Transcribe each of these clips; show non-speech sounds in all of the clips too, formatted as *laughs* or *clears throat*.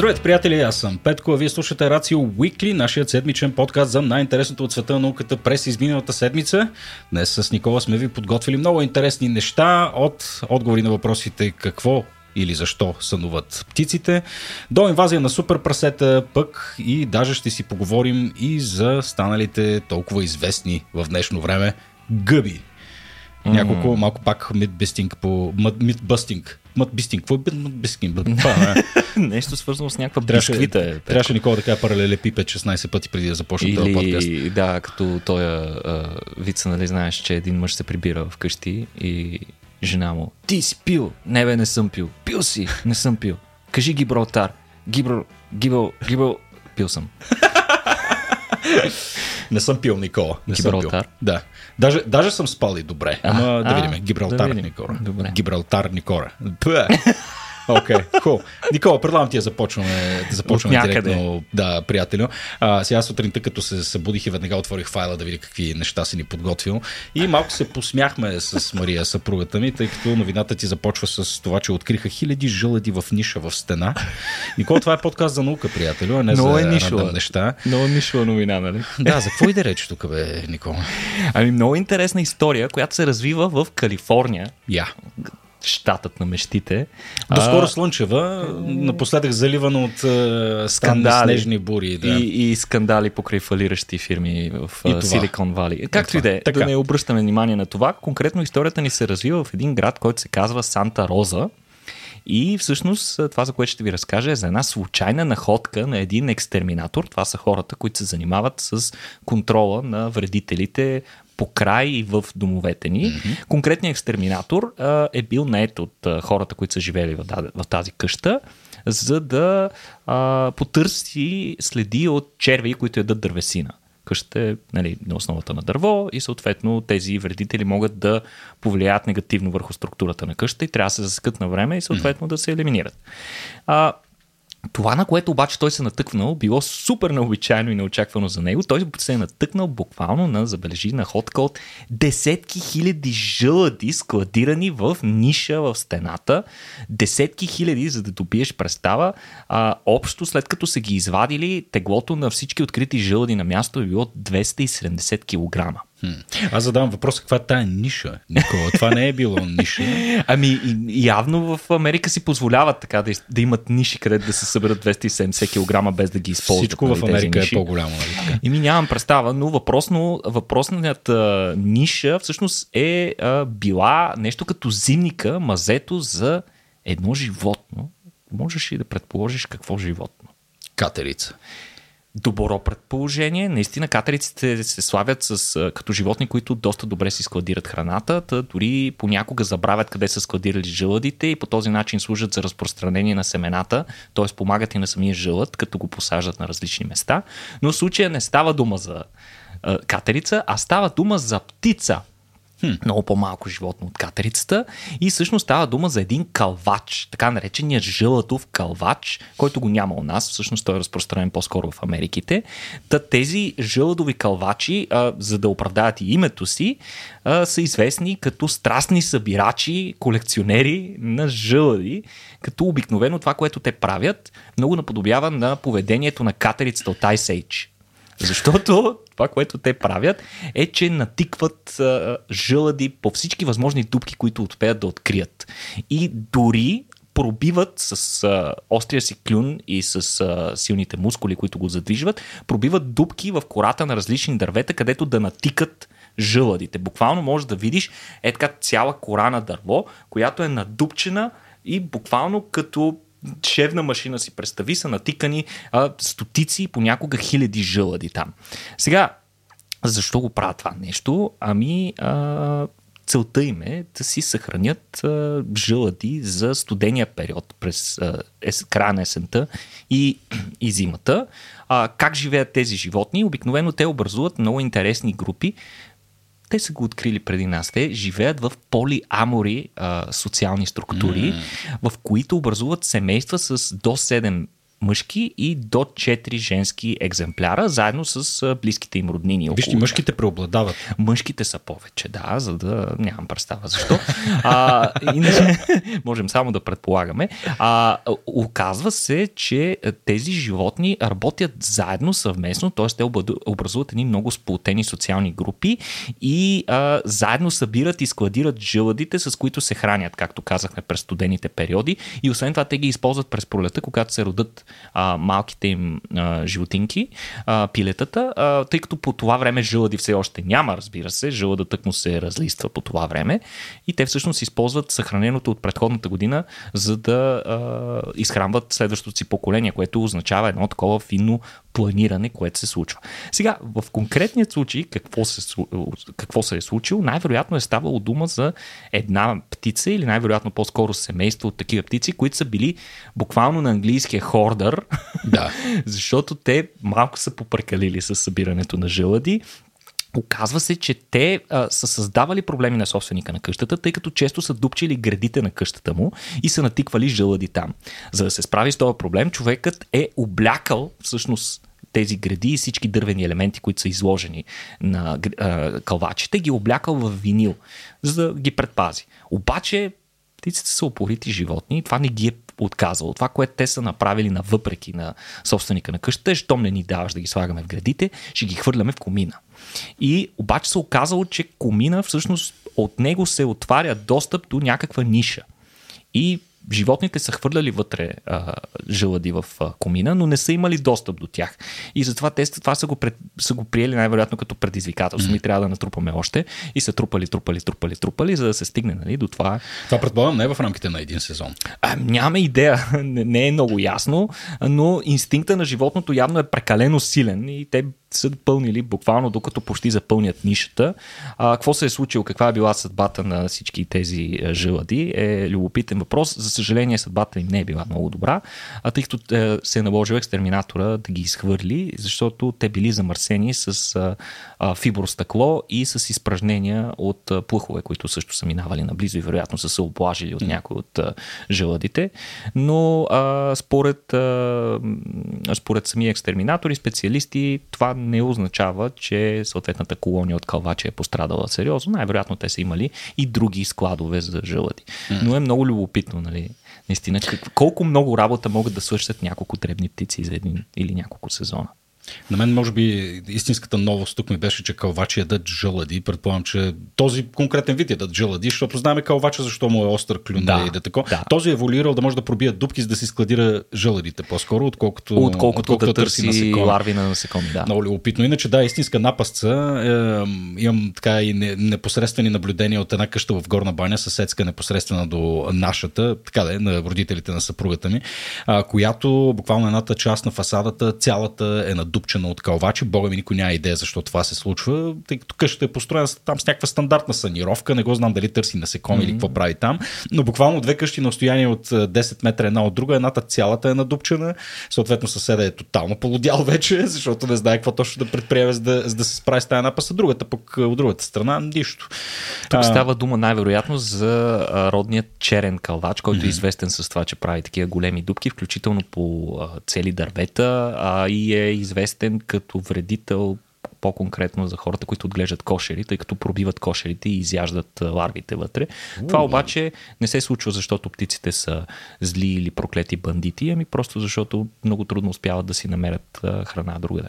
Здравейте, приятели! Аз съм Петко, а вие слушате Рацио Уикли, нашият седмичен подкаст за най-интересното от света на науката през изминалата седмица. Днес с Никола сме ви подготвили много интересни неща от отговори на въпросите какво или защо сънуват птиците, до инвазия на супер прасета, пък и даже ще си поговорим и за станалите толкова известни в днешно време гъби. Няколко, mm. малко пак митбестинг по... Митбъстинг. Митбистинг. Какво е митбистинг? *laughs* Нещо свързано с някаква Трябваше, бисквита. Е, трябваше Никола да кажа паралелепипед 16 пъти преди да започне този подкаст. Да, като той вица, нали знаеш, че един мъж се прибира вкъщи и жена му. Ти си пил. Не бе, не съм пил. Пил си. Не съм пил. Кажи Гибралтар. Гибрал, Гибрал, Гибрал. Пил съм. *laughs* Не съм пил Никола. Не Гибралтар? Съм пил. Да. Даже, даже съм спал и добре. Ама А, да а, видим. Гибралтар да видим. Никола. Добре. Гибралтар Никола. *laughs* Окей, okay, cool. Никола, предлагам ти да започваме, да започваме директно. Да, приятелю. А, сега сутринта, като се събудих и веднага отворих файла да видя какви неща си ни подготвил. И малко се посмяхме с Мария, съпругата ми, тъй като новината ти започва с това, че откриха хиляди жълъди в ниша в стена. Никола, това е подкаст за наука, приятелю, а не Много за е нишова. неща. Много нишова новина, нали? Да, за какво иде реч тук, бе, Никола? Ами много интересна история, която се развива в Калифорния, Я. щатът на мечтите. Доскоро слънчева, напоследък заливано от е, скандали, снежни бури. Да. И, и скандали покрай фалиращи фирми в И а, това. Silicon Valley. Както и да е, да не обръщаме внимание на това. Конкретно историята ни се развива в един град, който се казва Санта Роза. И всъщност а, това, за което ще ви разкажа, е за една случайна находка на един екстерминатор. Това са хората, които се занимават с контрола на вредителите по край и в домовете ни. Mm-hmm. Конкретният екстерминатор а, е бил наед от а, хората, които са живели в, в тази къща, за да а, потърси следи от черви, които ядат дървесина. Къщата е нали, на основата на дърво и съответно тези вредители могат да повлияят негативно върху структурата на къщата и трябва да се засекат на време и съответно да се елиминират. А, това, на което обаче той се натъкнал, било супер необичайно и неочаквано за него. Той се е натъкнал буквално на, забележи, находка от десетки хиляди жълъди, складирани в ниша в стената. Десетки хиляди, за да добиеш представа. А, общо, след като са ги извадили, теглото на всички открити жълъди на място е било 270 кг. Аз задавам въпроса, каква е тая ниша, Никола? Това не е било ниша. *laughs* Ами, явно в Америка си позволяват така да, да имат ниши, където да се съберат 270 кг без да ги използват. Всичко нали, в Америка е по-голямо. Нали? Еми нямам представа, но въпросно, въпросната ниша всъщност е а, била нещо като зимника, мазето за едно животно. Можеш ли да предположиш какво животно? Катерица. Добро предположение. Наистина катериците се славят с, като животни, които доста добре си складират храната, та дори понякога забравят къде са складирали жълъдите и по този начин служат за разпространение на семената, т.е. помагат и на самия жълъд, като го посаждат на различни места. Но в случая не става дума за катерица, а става дума за птица. Хм. Много по-малко животно от катерицата. И всъщност става дума за един калвач, така наречения жълътов калвач, който го няма у нас. Всъщност той е разпространен по-скоро в Америките. Та тези жълъдови калвачи, а, за да оправдаят и името си, а, са известни като страстни събирачи, колекционери на жълъди, като обикновено това, което те правят, много наподобява на поведението на катерицата от Ice Age. Защото това, което те правят, е, че натикват а, жълъди по всички възможни дупки, които успеят да открият. И дори пробиват с а, острия си клюн и с а, силните мускули, които го задвижват, пробиват дупки в кората на различни дървета, където да натикат жълъдите. Буквално можеш да видиш е така цяла кора на дърво, която е надупчена и буквално като шевна машина си представи, са натикани а, стотици, понякога хиляди жълъди там. Сега, защо го правят това нещо? Ами, а, целта им е да си съхранят а, жълъди за студения период през ес, края на есента и, и зимата. А, как живеят тези животни? Обикновено те образуват много интересни групи. Те са го открили преди нас. Те живеят в полиамори а, социални структури, mm. в които образуват семейства с до 7 мъжки и до 4 женски екземпляра, заедно с близките им роднини. Вижте, мъжките преобладават. Мъжките са повече, да, за да нямам представа защо. *laughs* А, иначе, *laughs* можем само да предполагаме. А, оказва се, че тези животни работят заедно, съвместно, т.е. те образуват едни много сплутени социални групи и а, заедно събират и складират жълъдите, с които се хранят, както казахме, през студените периоди. И освен това, те ги използват през пролета, когато се родат а, малките им а, животинки, а, пилетата, а, тъй като по това време жълъди все още няма, разбира се, жълъдът тък му се разлиства по това време и те всъщност използват съхраненото от предходната година, за да а, изхранват следващото си поколение, което означава едно такова финно планиране, което се случва. Сега, в конкретният случай, какво се, какво се е случило, най-вероятно е ставало дума за една птица или най-вероятно по-скоро семейство от такива птици, които са били буквално на английския хордър, да. *laughs* защото те малко са попрекалили с събирането на жълъди Оказва се, че те а, са създавали проблеми на собственика на къщата, тъй като често са дупчили градите на къщата му и са натиквали жълъди там. За да се справи с този проблем, човекът е облякал всъщност тези гради и всички дървени елементи, които са изложени на а, кълвачите, ги облякал в винил, за да ги предпази. Обаче птиците са опорити животни и това не ги е отказало. Това, което те са направили на въпреки на собственика на къщата е, щом не ни даваш да ги слагаме в градите, ще ги хвърляме в комина. И обаче се оказало, че комина всъщност от него се отваря достъп до някаква ниша. И животните са хвърляли вътре а, жълъди в а, комина, но не са имали достъп до тях. И затова те това са го, пред, са го приели най-вероятно като предизвикателство. Mm. Ми трябва да натрупаме още. И са трупали, трупали, трупали, трупали, за да се стигне нали, до това. Това предполагам не е в рамките на един сезон. А, нямаме идея. *laughs* Не, не е много ясно, но инстинкта на животното явно е прекалено силен и те са пълнили буквално докато почти запълнят нишата. А, какво се е случило, каква е била съдбата на всички тези жълъди е любопитен въпрос. За съжаление съдбата им не е била много добра, а тъй като е, се е наложил екстерминатора да ги изхвърли, защото те били замърсени с а, а, фибростъкло и с изпражнения от а, плъхове, които също са минавали наблизо и вероятно са се оплажили от някои от а, жълъдите. Но а, според, а, според самия екстерминатор и специалисти това не означава, че съответната колония от калвача е пострадала сериозно. Най-вероятно те са имали и други складове за жълъди. Но е много любопитно, нали? Наистина, колко много работа могат да свършат няколко дребни птици за един или няколко сезона. На мен, може би, истинската новост тук ми беше, че калвачи ядат жълъди. Предполагам, че този конкретен вид ядат жълъди, защото знаем калвача защо му е остър клюн да, и да тако. Да. Този е еволюирал да може да пробие дупки, за да си складира жълъдите по-скоро, отколкото, отколкото, отколкото да търси насекоми. ларви на насекоми. Да. Много любопитно. Иначе, да, истинска напастца. Е, имам така и непосредствени наблюдения от една къща в Горна баня, съседска непосредствена до нашата, така да е, на родителите на съпругата ми, а, която буквално едната част на фасадата, цялата е на надупчена от калвачи. Бога ми никой няма идея защо това се случва, тъй като къщата е построена там с някаква стандартна санировка. Не го знам дали търси насекоми mm-hmm. или какво прави там. Но буквално две къщи на отстояние от 10 метра една от друга. Едната цялата е надупчена. Съответно съседа е тотално полудял вече, *laughs* защото не знае какво точно да предприеме, за да, за да се справи с тази напаса. Другата пък от другата страна нищо. Тук а... става дума най-вероятно за родният черен калвач, който mm-hmm. е известен с това, че прави такива големи дубки, включително по цели дървета а, и е известен известен като вредител по-конкретно за хората, които отглеждат кошери, тъй като пробиват кошерите и изяждат ларвите вътре. У, Това обаче не се случва, защото птиците са зли или проклети бандити, ами просто защото много трудно успяват да си намерят храна другаде.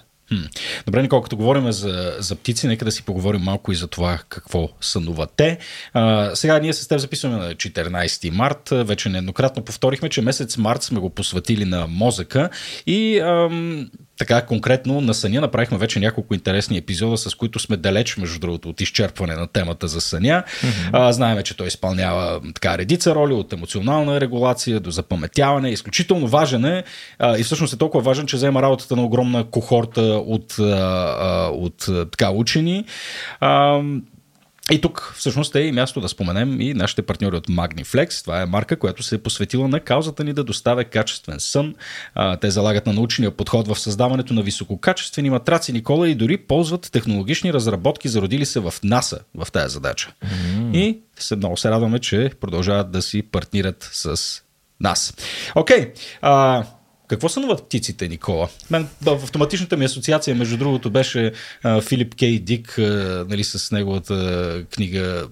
Добре, Никол, като говорим за, за птици, нека да си поговорим малко и за това какво сънуват те. А, сега ние с теб записваме на 14 март. Вече нееднократно повторихме, че месец март сме го посветили на мозъка и ам, така конкретно на съня направихме вече няколко интересни епизода, с които сме далеч, между другото, от изчерпване на темата за съня. Mm-hmm. А, знаеме, че той изпълнява така редица роли от емоционална регулация до запаметяване. Изключително важен е а, и всъщност е толкова важен, че взема работата на огромна кохорта от, а, от така учени. А, и тук всъщност е и място да споменем и нашите партньори от Magniflex. Това е марка, която се е посветила на каузата ни да доставя качествен сън. те залагат на научния подход в създаването на висококачествени матраци, Никола, и дори ползват технологични разработки, зародили се в НАСА в тази задача. Mm. И се, много се радваме, че продължават да си партнират с нас. Окей. Okay Какво сънуват птиците, Никола? Мен, в автоматичната ми асоциация, между другото, беше а, Филип Кей Дик, а, нали, с неговата книга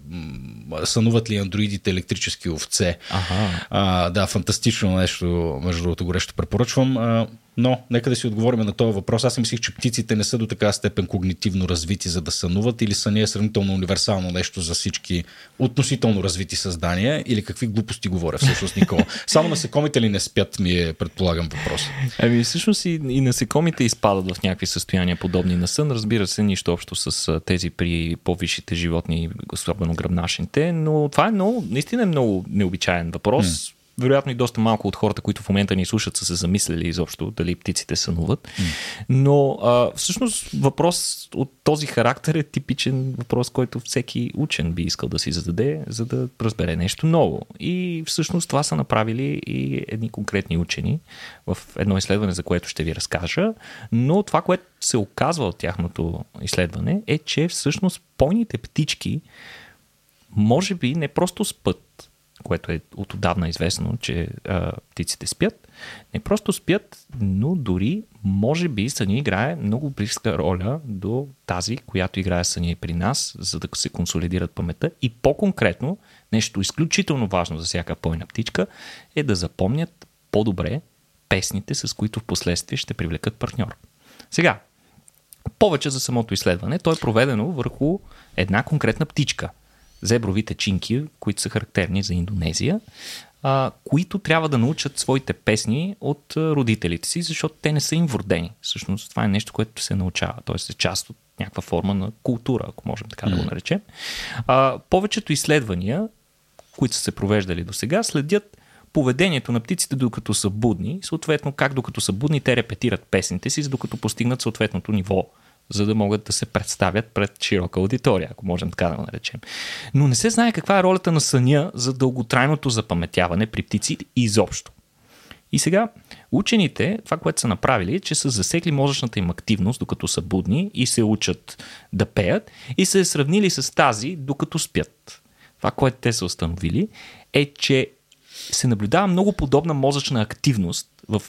Сънуват ли андроидите електрически овце? Ага. А, да, фантастично нещо, между другото, горещо препоръчвам. А, но, нека да си отговорим на този въпрос. Аз мислих, че птиците не са до така степен когнитивно развити, за да сънуват, или са ние сравнително универсално нещо за всички относително развити създания, или какви глупости говоря всъщност, Никола. Само насекомите ли не спят, ми е, предполагам, въпрос. Ами, всъщност и, и насекомите изпадат в някакви състояния подобни на сън. Разбира се, нищо общо с тези при по-висшите животни, особено гръбнашните, но това е много, наистина е много необичайен въпрос вероятно и доста малко от хората, които в момента ни слушат, са се замислили изобщо дали птиците сънуват. Mm. Но а, всъщност въпрос от този характер е типичен въпрос, който всеки учен би искал да си зададе, за да разбере нещо ново. И всъщност това са направили и едни конкретни учени в едно изследване, за което ще ви разкажа. Но това, което се оказва от тяхното изследване е, че всъщност пойните птички може би не просто спът, което е от отдавна известно, че а, птиците спят. Не просто спят, но дори може би съня играе много близка роля до тази, която играе съня при нас, за да се консолидират паметта. И по-конкретно, нещо изключително важно за всяка пойна птичка, е да запомнят по-добре песните, с които в последствие ще привлекат партньор. Сега, повече за самото изследване. То е проведено върху една конкретна птичка – зебровите чинки, които са характерни за Индонезия, а, които трябва да научат своите песни от родителите си, защото те не са им вродени. Всъщност това е нещо, което се научава, т.е. е част от някаква форма на култура, ако можем така mm. да го наречем. А, повечето изследвания, които са се провеждали до сега, следят поведението на птиците докато са будни, съответно как докато са будни те репетират песните си, докато постигнат съответното ниво за да могат да се представят пред широка аудитория, ако можем така да го наречем. Но не се знае каква е ролята на съня за дълготрайното запаметяване при птици изобщо. И сега учените, това, което са направили, е, че са засекли мозъчната им активност, докато са будни и се учат да пеят, и се сравнили с тази, докато спят. Това, което те са установили, е, че се наблюдава много подобна мозъчна активност в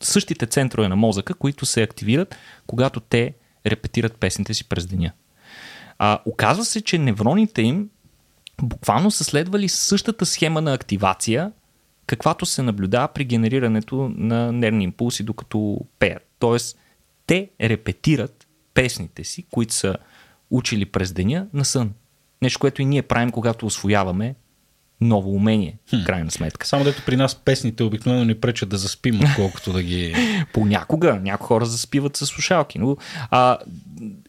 същите центрове на мозъка, които се активират, когато те репетират песните си през деня. А, оказва се, че невроните им буквално са следвали същата схема на активация, каквато се наблюдава при генерирането на нервни импулси, докато пеят. Тоест, те репетират песните си, които са учили през деня на сън. Нещо, което и ние правим, когато освояваме ново умение, в крайна сметка. Само дето при нас песните обикновено ни пречат да заспим, отколкото да ги... *laughs* Понякога някои хора заспиват с слушалки, но а,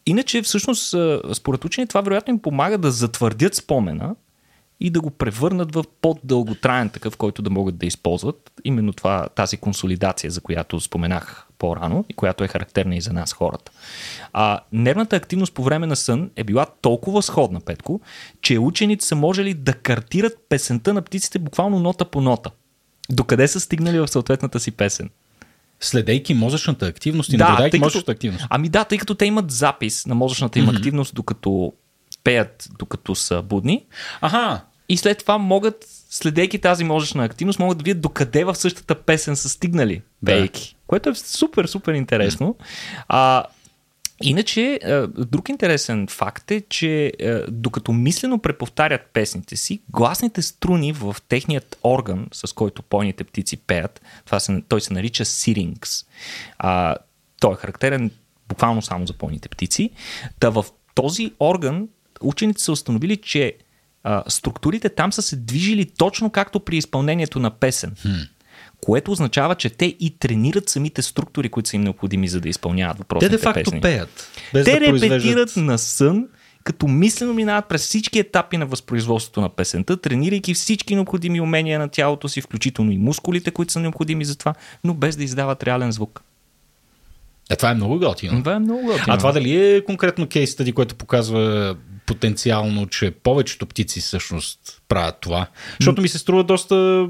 иначе всъщност според учени това вероятно им помага да затвърдят спомена и да го превърнат в по-дълготраен такъв, който да могат да използват. Именно това, тази консолидация, за която споменах по-рано и която е характерна и за нас хората. А нервната активност по време на сън е била толкова сходна, Петко, че учените са можели да картират песента на птиците буквално нота по нота. Докъде са стигнали в съответната си песен? Следейки мозъчната активност и да, наблюдайки мозъчната активност. Ами да, тъй като те имат запис на мозъчната им mm-hmm. активност, докато пеят, докато са будни. Ага. И след това могат, следейки тази мозъчна активност, могат да видят докъде в същата песен са стигнали пейки. Да. Което е супер, супер интересно. А, Иначе, друг интересен факт е, че докато мислено преповтарят песните си, гласните струни в техният орган, с който пойните птици пеят, това се, той се нарича сирингс. А, той е характерен буквално само за пойните птици. Та в този орган учените са установили, че а, структурите там са се движили точно както при изпълнението на песен. Hmm. Което означава, че те и тренират самите структури, които са им необходими, за да изпълняват въпросите Те де факто песни. пеят. Без те да репетират на сън, като мислено минават през всички етапи на възпроизводството на песента, тренирайки всички необходими умения на тялото си, включително и мускулите, които са необходими за това, но без да издават реален звук. Е, това е много готино. Това е много готино. А това дали е конкретно кейс стади, което показва потенциално, че повечето птици всъщност правят това? Защото ми се струва доста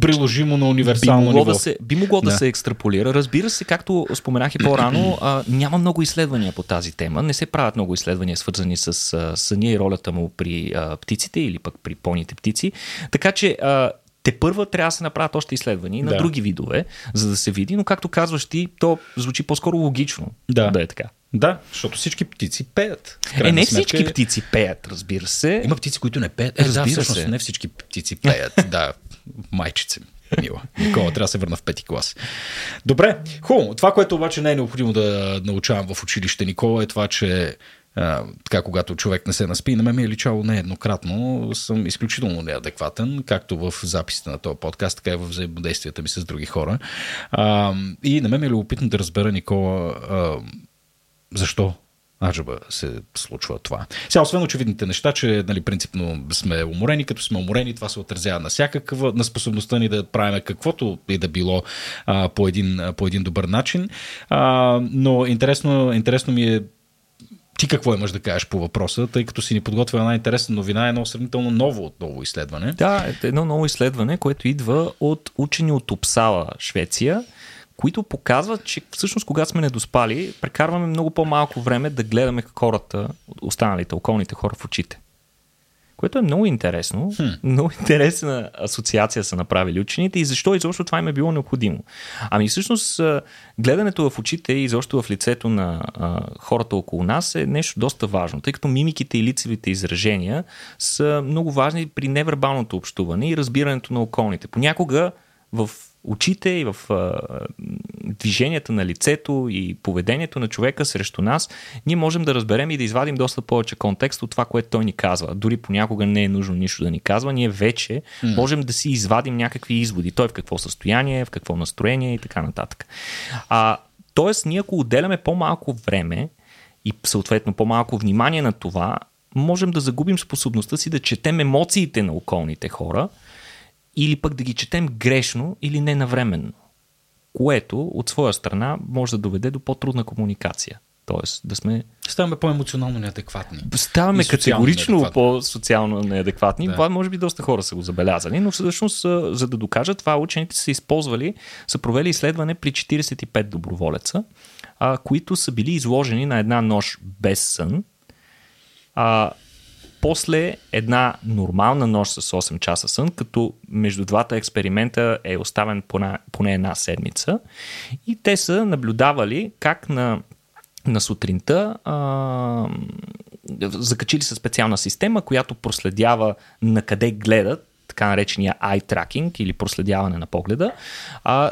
приложимо на универсално би могло ниво. Да се, би могло да. да се екстраполира. Разбира се, както споменах и по-рано, *clears throat* а, няма много изследвания по тази тема. Не се правят много изследвания, свързани с а, съня и ролята му при а, птиците или пък при поните птици. Така че а, те първа трябва да се направят още изследвания на Да. други видове, за да се види, но както казваш ти, то звучи по-скоро логично Да. да е така. Да, защото всички птици пеят. Е, не сметка всички птици пеят, разбира се. Има птици, които не пеят. Е, да, Разбира всъщност се. не всички птици пеят. *laughs* да, майчице. Мила. Никола, трябва да се върна в пети клас. Добре, хубаво. Това, което обаче не е необходимо да научавам в училище, Никола, е това, че така, когато човек не се наспи, на мен ми е личало нееднократно, съм изключително неадекватен, както в записите на този подкаст, така и в взаимодействията ми с други хора. А, и на мен ми е любопитно да разбера, Никола, а, защо Аджаба се случва това. Сега, освен очевидните неща, че нали, принципно сме уморени, като сме уморени, това се отразява на всякаква, на способността ни да правим каквото и да било а, по, един, по един добър начин. А, но интересно, интересно ми е ти какво имаш да кажеш по въпроса, тъй като си ни подготвила една интересна новина, едно сравнително ново отново изследване. Да, едно ново изследване, което идва от учени от Опсала, Швеция, които показват, че всъщност когато сме недоспали, прекарваме много по-малко време да гледаме хората, останалите, околните хора в очите. Което е много интересно. Хм. Много интересна асоциация са направили учените и защо изобщо това им е било необходимо. Ами всъщност гледането в очите и изобщо в лицето на а, хората около нас е нещо доста важно, тъй като мимиките и лицевите изражения са много важни при невербалното общуване и разбирането на околните. Понякога в очите и в а, движенията на лицето и поведението на човека срещу нас, ние можем да разберем и да извадим доста повече контекст от това, което той ни казва. Дори понякога не е нужно нищо да ни казва, ние вече mm. можем да си извадим някакви изводи. Той в какво състояние, в какво настроение и така нататък. А, тоест, ние ако отделяме по-малко време и съответно по-малко внимание на това, можем да загубим способността си да четем емоциите на околните хора, или пък да ги четем грешно или ненавременно, което от своя страна може да доведе до по-трудна комуникация. Тоест да сме... Ставаме по-емоционално неадекватни. Ставаме категорично неадекватни. по-социално неадекватни. Да. Това може би доста хора са го забелязали, но всъщност, за да докажат това, учените са използвали, са провели изследване при 45 доброволеца, а, които са били изложени на една нощ без сън, а, после една нормална нощ с 8 часа сън, като между двата експеримента е оставен поне, една седмица. И те са наблюдавали как на, на сутринта а, закачили са специална система, която проследява на къде гледат така наречения eye tracking или проследяване на погледа а,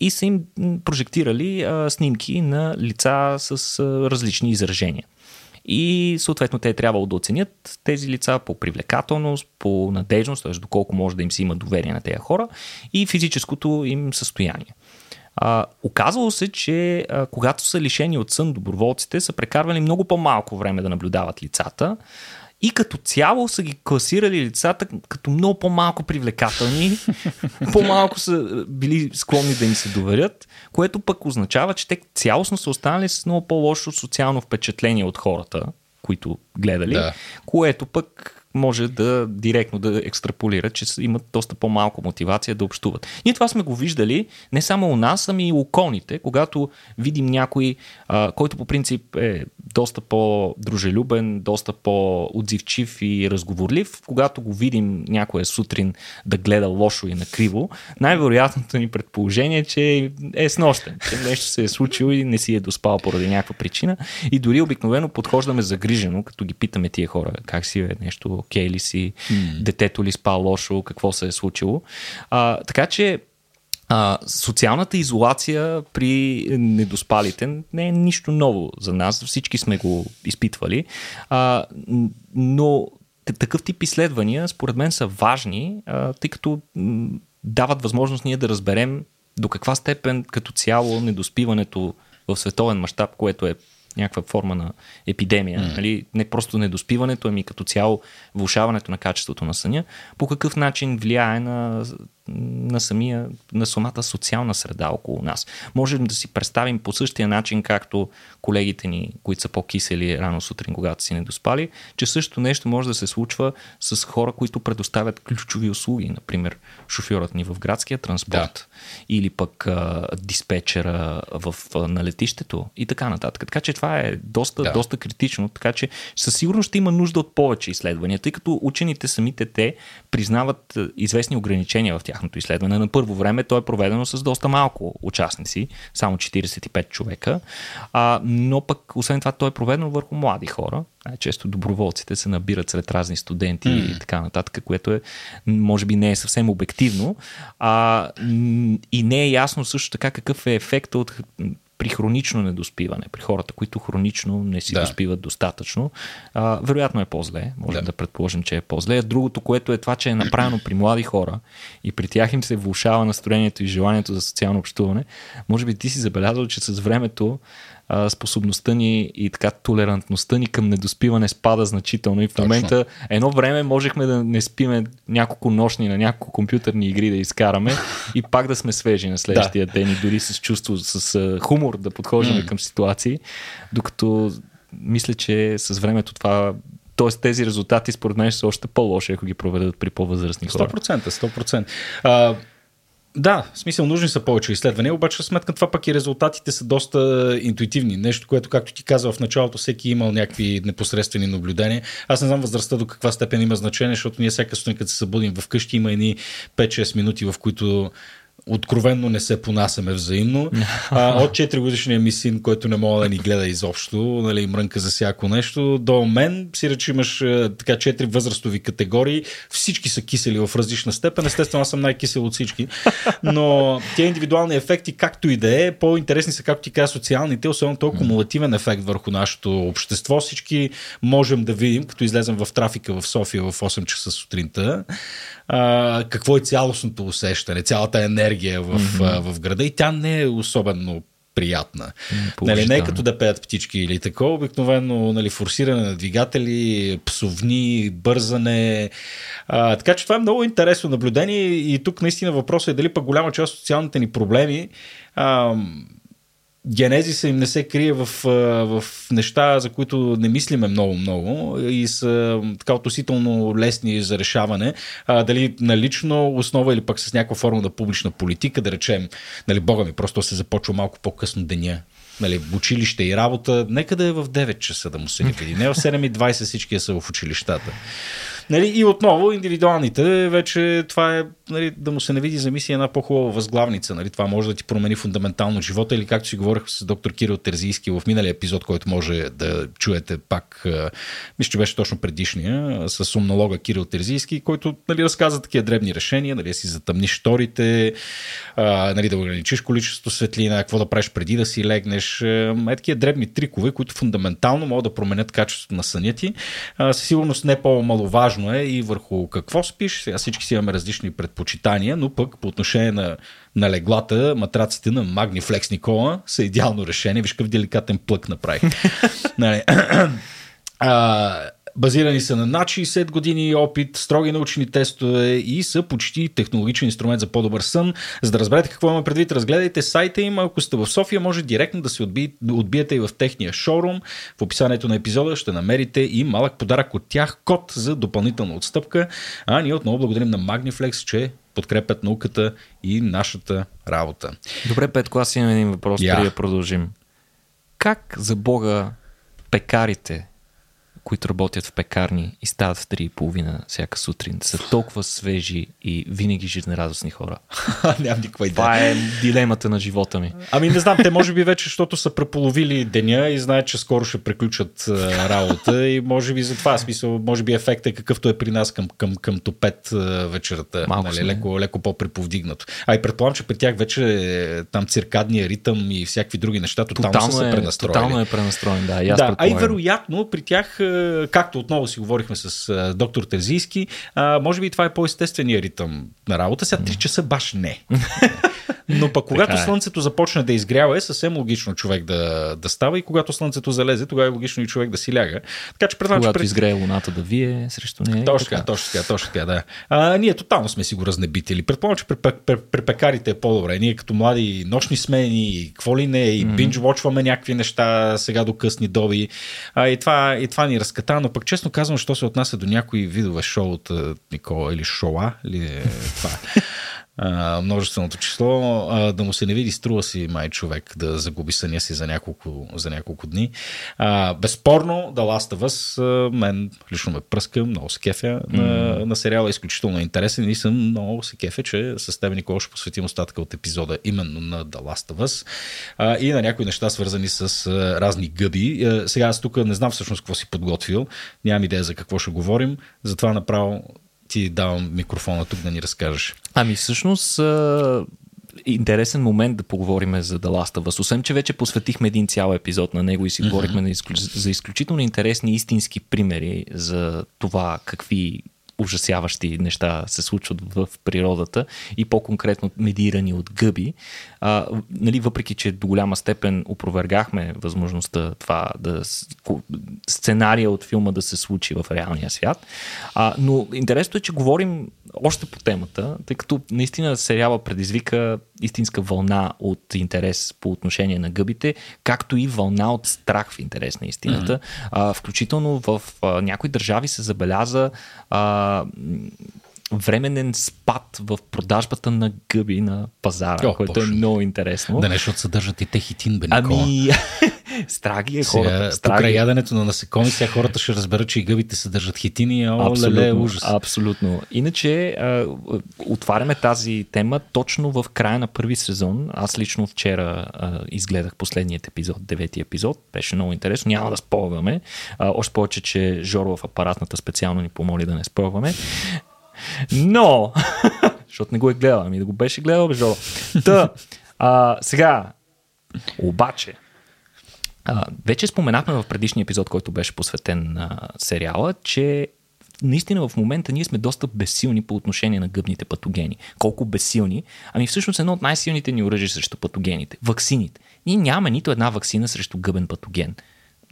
и са им прожектирали а, снимки на лица с а, различни изражения. И съответно те е трябвало да оценят тези лица по привлекателност, по надежност, т.е. доколко може да им се има доверие на тези хора и физическото им състояние. А, оказало се, че а, когато са лишени от сън, доброволците са прекарвали много по-малко време да наблюдават лицата и като цяло са ги класирали лицата като много по-малко привлекателни, *laughs* по-малко са били склонни да им се доверят, което пък означава, че те цялостно са останали с много по-лошо социално впечатление от хората, които гледали, Да. което пък може да директно да екстраполира, че с- имат доста по-малко мотивация да общуват. Ние това сме го виждали не само у нас, ами и у околните, когато видим някой, а, който по принцип е доста по-дружелюбен, доста по-отзивчив и разговорлив, когато го видим някоя сутрин да гледа лошо и накриво, най-вероятното ни предположение е, че е снощен, че нещо се е случило и не си е доспал поради някаква причина. И дори обикновено подхождаме загрижено, като ги питаме тия хора, как си е нещо, окей ли си, детето ли спа лошо, какво се е случило. А, така че а, социалната изолация при недоспалите не е нищо ново за нас. Всички сме го изпитвали. А, но такъв тип изследвания, според мен, са важни, а, тъй като м, дават възможност ние да разберем до каква степен като цяло недоспиването в световен мащаб, което е някаква форма на епидемия, mm. нали? не просто недоспиването, ами като цяло влушаването на качеството на съня, по какъв начин влияе на на, самия, на самата социална среда около нас. Можем да си представим по същия начин, както колегите ни, които са по-кисели рано сутрин, когато си не доспали, че също нещо може да се случва с хора, които предоставят ключови услуги, например шофьорът ни в градския транспорт да. или пък а, диспетчера в, а, на летището и така нататък. Така че това е доста, да. доста критично, така че със сигурност ще има нужда от повече изследвания, тъй като учените самите те признават известни ограничения в тяхното изследване. На първо време то е проведено с доста малко участници, само 45 човека, а, но пък освен това то е проведено върху млади хора. Най-често доброволците се набират сред разни студенти mm. и така нататък, което е, може би не е съвсем обективно. А, и не е ясно също така какъв е ефекта от при хронично недоспиване, при хората, които хронично не си да. доспиват достатъчно, а, вероятно е по-зле. Можем да. да предположим, че е по-зле. Другото, което е това, че е направено при млади хора и при тях им се влушава настроението и желанието за социално общуване, може би ти си забелязал, че с времето а, способността ни и така толерантността ни към недоспиване спада значително. И в Точно. момента едно време можехме да не спиме няколко нощни на няколко компютърни игри да изкараме *laughs* и пак да сме свежи на следващия да. ден и дори с чувство, с хумор да подхождаме mm. към ситуации, докато мисля, че с времето това Тоест тези резултати според мен са още по-лоши, ако ги проведат при по-възрастни хора. 100%, 100%. А, да, в смисъл нужни са повече изследвания, обаче сметка това пък и резултатите са доста интуитивни. Нещо, което, както ти каза в началото, всеки е имал някакви непосредствени наблюдения. Аз не знам възрастта до каква степен има значение, защото ние всяка сутрин, като се събудим вкъщи, има едни 5-6 минути, в които откровенно не се понасяме взаимно. *laughs* А, от 4 годишния ми син, който не мога да ни гледа изобщо, нали, мрънка за всяко нещо, до мен си речи имаш така 4 възрастови категории, всички са кисели в различна степен, естествено аз съм най-кисел от всички, но тези индивидуални ефекти, както и да е, по-интересни са, както ти каза, социалните, особено този кумулативен ефект върху нашето общество. Всички можем да видим, като излезем в трафика в София в 8 часа сутринта, а, какво е цялостното усещане, цялата енергия в, mm-hmm. в града и тя не е особено приятна. Нали, не е като да пеят птички или такова, обикновено нали, форсиране на двигатели, псовни, бързане. А, така че това е много интересно наблюдение и тук наистина въпросът е дали пък голяма част от социалните ни проблеми а, генезиса им не се крие в, в неща, за които не мислиме много-много и са така относително лесни за решаване. А, дали на лично основа или пък с някаква форма на публична политика, да речем, нали, бога ми, просто се започва малко по-късно деня. Нали, училище и работа, нека да е в 9 часа да му се види. Не в 7.20 всички са в училищата. Нали, и отново, индивидуалните, вече това е нали, да му се не види за една по-хубава възглавница. Нали, това може да ти промени фундаментално живота или както си говорих с доктор Кирил Терзийски в миналия епизод, който може да чуете пак, мисля, че беше точно предишния, с сумнолога Кирил Терзийски, който нали, разказа такива дребни решения, нали, си затъмниш шторите, нали, да ограничиш количество светлина, какво да правиш преди да си легнеш. Е, такива дребни трикове, които фундаментално могат да променят качеството на съня ти. със сигурност не по-маловажно е и върху какво спиш. Сега всички си имаме различни предпочитания, но пък по отношение на, на леглата, матраците на Magniflex Никола са идеално решение. Виж какъв деликатен плък направих. *laughs* нали, *clears throat* Базирани са на над 60 години опит, строги научни тестове и са почти технологичен инструмент за по-добър сън. За да разберете какво има предвид, разгледайте сайта им. Ако сте в София, може директно да се отбиете и в техния шоурум. В описанието на епизода ще намерите и малък подарък от тях, код за допълнителна отстъпка. А ние отново благодарим на Magniflex, че подкрепят науката и нашата работа. Добре, Петко, аз имам един въпрос, yeah. преди да продължим. Как за Бога пекарите които работят в пекарни и стават в 3.30 всяка сутрин, са толкова свежи и винаги жизнерадостни хора. *laughs* Нямам никаква идея. Това е дилемата на живота ми. Ами не знам, те може би вече, защото са преполовили деня и знаят, че скоро ще приключат работа и може би за това смисъл, може би ефектът е какъвто е при нас към, към, към топет вечерта. Малко нали, леко, леко по-преповдигнато. А и предполагам, че при тях вече е, там циркадния ритъм и всякакви други неща тотално, тотално са е, се пренастроили. Тотално е пренастроен, да. И аз да а и вероятно при тях както отново си говорихме с доктор Терзийски, може би това е по-естествения ритъм на работа. Сега 3 часа баш не. *laughs* Но пък когато Така е. слънцето започне да изгрява, е съвсем логично човек да, да става и когато слънцето залезе, тогава е логично и човек да си ляга. Така че предполагам, че Когато пред... изгрее луната да вие срещу нея. Точно така. точно така, точно така, да. А, ние тотално сме си го разнебители. Предполагам, че при, при, при, при пекарите е по-добре. Ние като млади нощни смени, и какво ли не, и mm-hmm. бинж-вочваме някакви неща сега до късни доби. А, и, това, и това ни разката, но пък честно казвам, що се отнася до някои видове шоу от Никола или шоа, или е, това а, множественото число, а, да му се не види, струва си май човек да загуби съня си за няколко, за няколко дни. А, безспорно, The Last of Us, мен лично ме пръска, много се кефя mm. на, на сериала, е изключително интересен и съм много се кефя, че с теб, Никола, ще посветим остатъка от епизода именно на The Last of Us а, и на някои неща, свързани с а, разни гъби. А, сега аз тук не знам всъщност какво си подготвил, нямам идея за какво ще говорим, затова направо ти давам микрофона тук да ни разкажеш. Ами всъщност интересен момент да поговорим за The Last of Us. Освен, че вече посветихме един цял епизод на него и си говорихме изклю... за изключително интересни истински примери за това какви ужасяващи неща се случват в природата и по-конкретно медирани от гъби. А, нали, въпреки, че до голяма степен опровергахме възможността това да сценария от филма да се случи в реалния свят. А, но интересното е, че говорим още по темата, тъй като наистина сериала предизвика истинска вълна от интерес по отношение на гъбите, както и вълна от страх в интерес на истината. Mm-hmm. А, включително в а, някои държави се забеляза а, временен спад в продажбата на гъби на пазара, О, което е Боже. много интересно. Да не, защото съдържат и те хитин, бе, Никола. Ами, *laughs* страги е Сега, хората. покрай Страги. яденето на насекоми, сега хората ще разберат, че и гъбите съдържат хитини. О, Абсолютно, леле, ужас. абсолютно. Иначе а, отваряме тази тема точно в края на първи сезон. Аз лично вчера а, изгледах последният епизод, девети епизод. Беше много интересно. Няма да спойваме. А, още повече, че Жоро в апаратната специално ни помоли да не спойваме. Но, *laughs* защото не го е гледал, ами да го беше гледал, бе, Жоро. Та, а, сега, обаче, вече споменахме в предишния епизод, който беше посветен на сериала, че наистина в момента ние сме доста безсилни по отношение на гъбните патогени. Колко безсилни? Ами всъщност едно от най-силните ни оръжия срещу патогените. Ваксините. Ние нямаме нито една вакцина срещу гъбен патоген.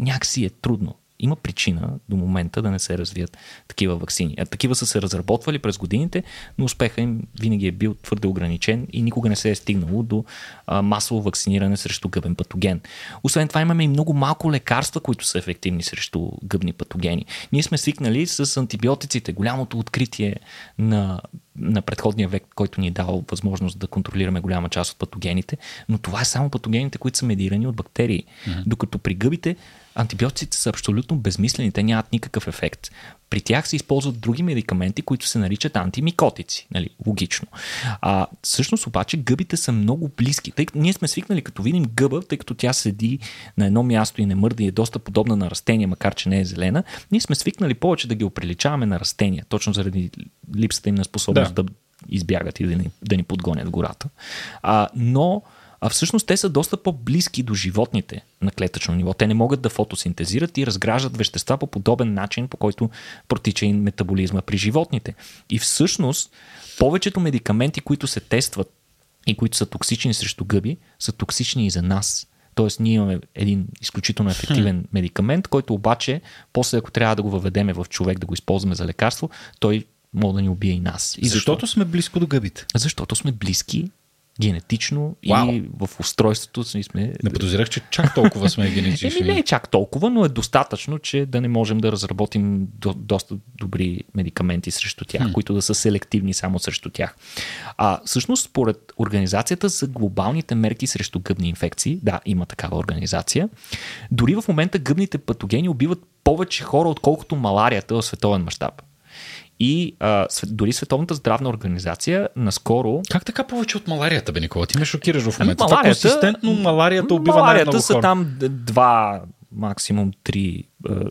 Някакси е трудно. Има причина до момента да не се развият такива вакцини. А такива са се разработвали през годините, но успеха им винаги е бил твърде ограничен и никога не се е стигнало до а, масово вакциниране срещу гъбен патоген. Освен това имаме и много малко лекарства, които са ефективни срещу гъбни патогени. Ние сме свикнали с антибиотиците, голямото откритие на на предходния век, който ни е дал възможност да контролираме голяма част от патогените, но това е само патогените, които са медирани от бактерии. Mm-hmm. Докато при гъбите антибиотиците са абсолютно безмислени, те нямат никакъв ефект. При тях се използват други медикаменти, които се наричат антимикотици. Нали? Логично. А, всъщност обаче гъбите са много близки. Тъй, като ние сме свикнали като видим гъба, тъй като тя седи на едно място и не мърда и е доста подобна на растения, макар че не е зелена, ние сме свикнали повече да ги оприличаваме на растения, точно заради липсата им на способност да, да избягат и да ни, да ни подгонят гората. А, но а всъщност те са доста по-близки до животните на клетъчно ниво. Те не могат да фотосинтезират и разграждат вещества по подобен начин, по който протича и метаболизма при животните. И всъщност повечето медикаменти, които се тестват и които са токсични срещу гъби, са токсични и за нас. Тоест, ние имаме един изключително ефективен медикамент, който обаче, после ако трябва да го въведеме в човек, да го използваме за лекарство, той може да ни убие и нас. И защото сме близко до гъбите. Защото сме близки генетично Вау. и в устройството си сме... Не подозирах, че чак толкова сме *laughs* Еми генетични. не е чак толкова, но е достатъчно, че да не можем да разработим до, доста добри медикаменти срещу тях, hmm. които да са селективни само срещу тях. А всъщност, според Организацията за глобалните мерки срещу гъбни инфекции, да, има такава организация, дори в момента гъбните патогени убиват повече хора, отколкото маларията в световен мащаб. И а, дори Световната здравна организация наскоро Как така повече от маларията, бе, Никола? Ти ме шокираш в Ами, момента. Това маларията- консистентно маларията убива Маларията най-много са хора. там д- два, максимум три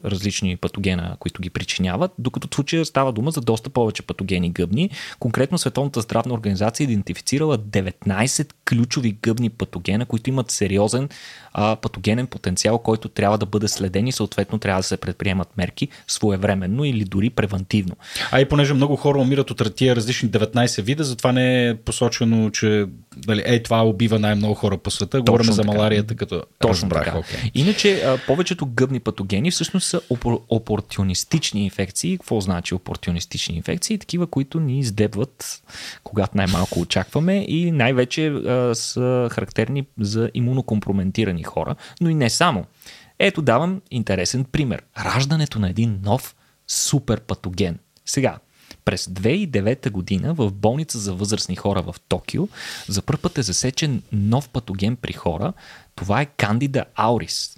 различни патогена, които ги причиняват, докато в случая става дума за доста повече патогени гъбни. Конкретно Световната здравна организация е идентифицирала 19 ключови гъбни патогена, които имат сериозен а, патогенен потенциал, който трябва да бъде следен и съответно трябва да се предприемат мерки своевременно или дори превентивно. А и понеже много хора умират от тия различни 19 вида, затова не е посочено, че дали, ей, това убива най-много хора по света. Говорим за маларията като Точно разбрах, така. Okay. Иначе а, повечето гъбни патогени всъщност са опор- опортунистични инфекции. Какво значи опортунистични инфекции? Такива, които ни издебват, когато най-малко очакваме и най-вече а, са характерни за имунокомпроментирани хора, но и не само. Ето давам интересен пример. Раждането на един нов супер патоген. Сега, през 2009 година в болница за възрастни хора в Токио за първ път е засечен нов патоген при хора. Това е Кандида аурис.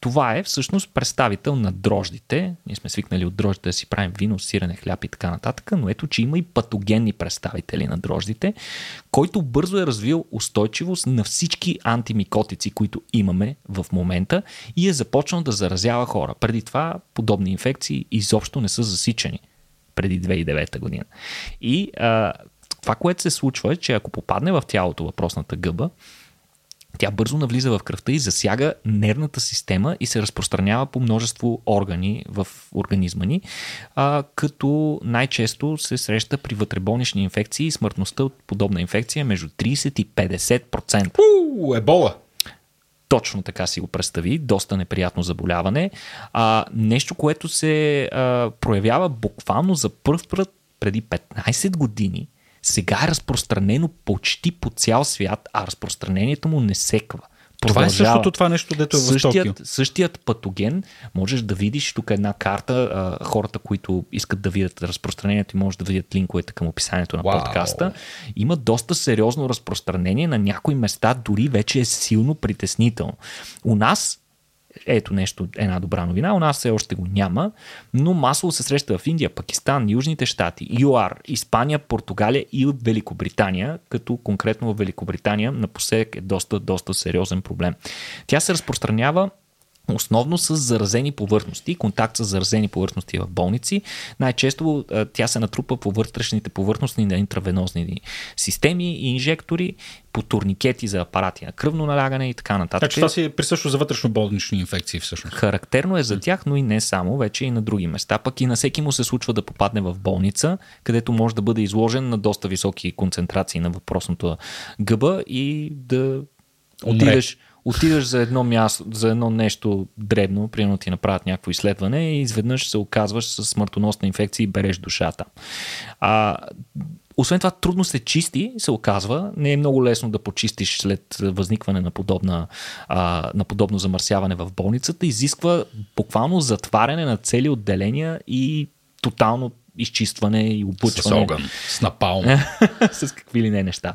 Това е всъщност представител на дрождите. Ние сме свикнали от дрождите да си правим вино, сирене, хляб и така нататък, но ето, че има и патогенни представители на дрождите, който бързо е развил устойчивост на всички антимикотици, които имаме в момента и е започнал да заразява хора. Преди това подобни инфекции изобщо не са засичани преди 2009 година. И а, това, което се случва е, че ако попадне в тялото въпросната гъба, тя бързо навлиза в кръвта и засяга нервната система и се разпространява по множество органи в организма ни, а, като най-често се среща при вътреболнични инфекции и смъртността от подобна инфекция е между 30 и 50%. У, ебола! Точно така си го представи, доста неприятно заболяване. А, нещо, което се а, проявява буквално за първ път преди 15 години сега е разпространено почти по цял свят, а разпространението му не секва. Това е същото това нещо, дето е същият, в Токио. Същият патоген, можеш да видиш тук една карта, а, хората, които искат да видят разпространението и може да видят линковете към описанието на Вау. подкаста. Има доста сериозно разпространение на някои места, дори вече е силно притеснително. У нас ето нещо, една добра новина. У нас все още го няма, но масово се среща в Индия, Пакистан, Южните щати, ЮАР, Испания, Португалия и Великобритания, като конкретно в Великобритания напоследък е доста, доста сериозен проблем. Тя се разпространява Основно с заразени повърхности, контакт с заразени повърхности в болници. Най-често тя се натрупа по вътрешните повърхностни на интравенозни системи и инжектори, по турникети за апарати на кръвно налягане и така нататък. Значи това си е присъщо за вътрешно-болнични инфекции всъщност. Характерно е за тях, но и не само, вече и на други места. Пък и на всеки му се случва да попадне в болница, където може да бъде изложен на доста високи концентрации на въпросното гъба и да отидеш отидеш за едно място, за едно нещо дребно, примерно ти направят някакво изследване и изведнъж се оказваш с смъртоносна инфекция и береш душата. А, освен това, трудно се чисти, се оказва. Не е много лесно да почистиш след възникване на, подобна, а, на подобно замърсяване в болницата. Изисква буквално затваряне на цели отделения и тотално изчистване и облъчване. С огън, с напалм. *laughs* с какви ли не неща.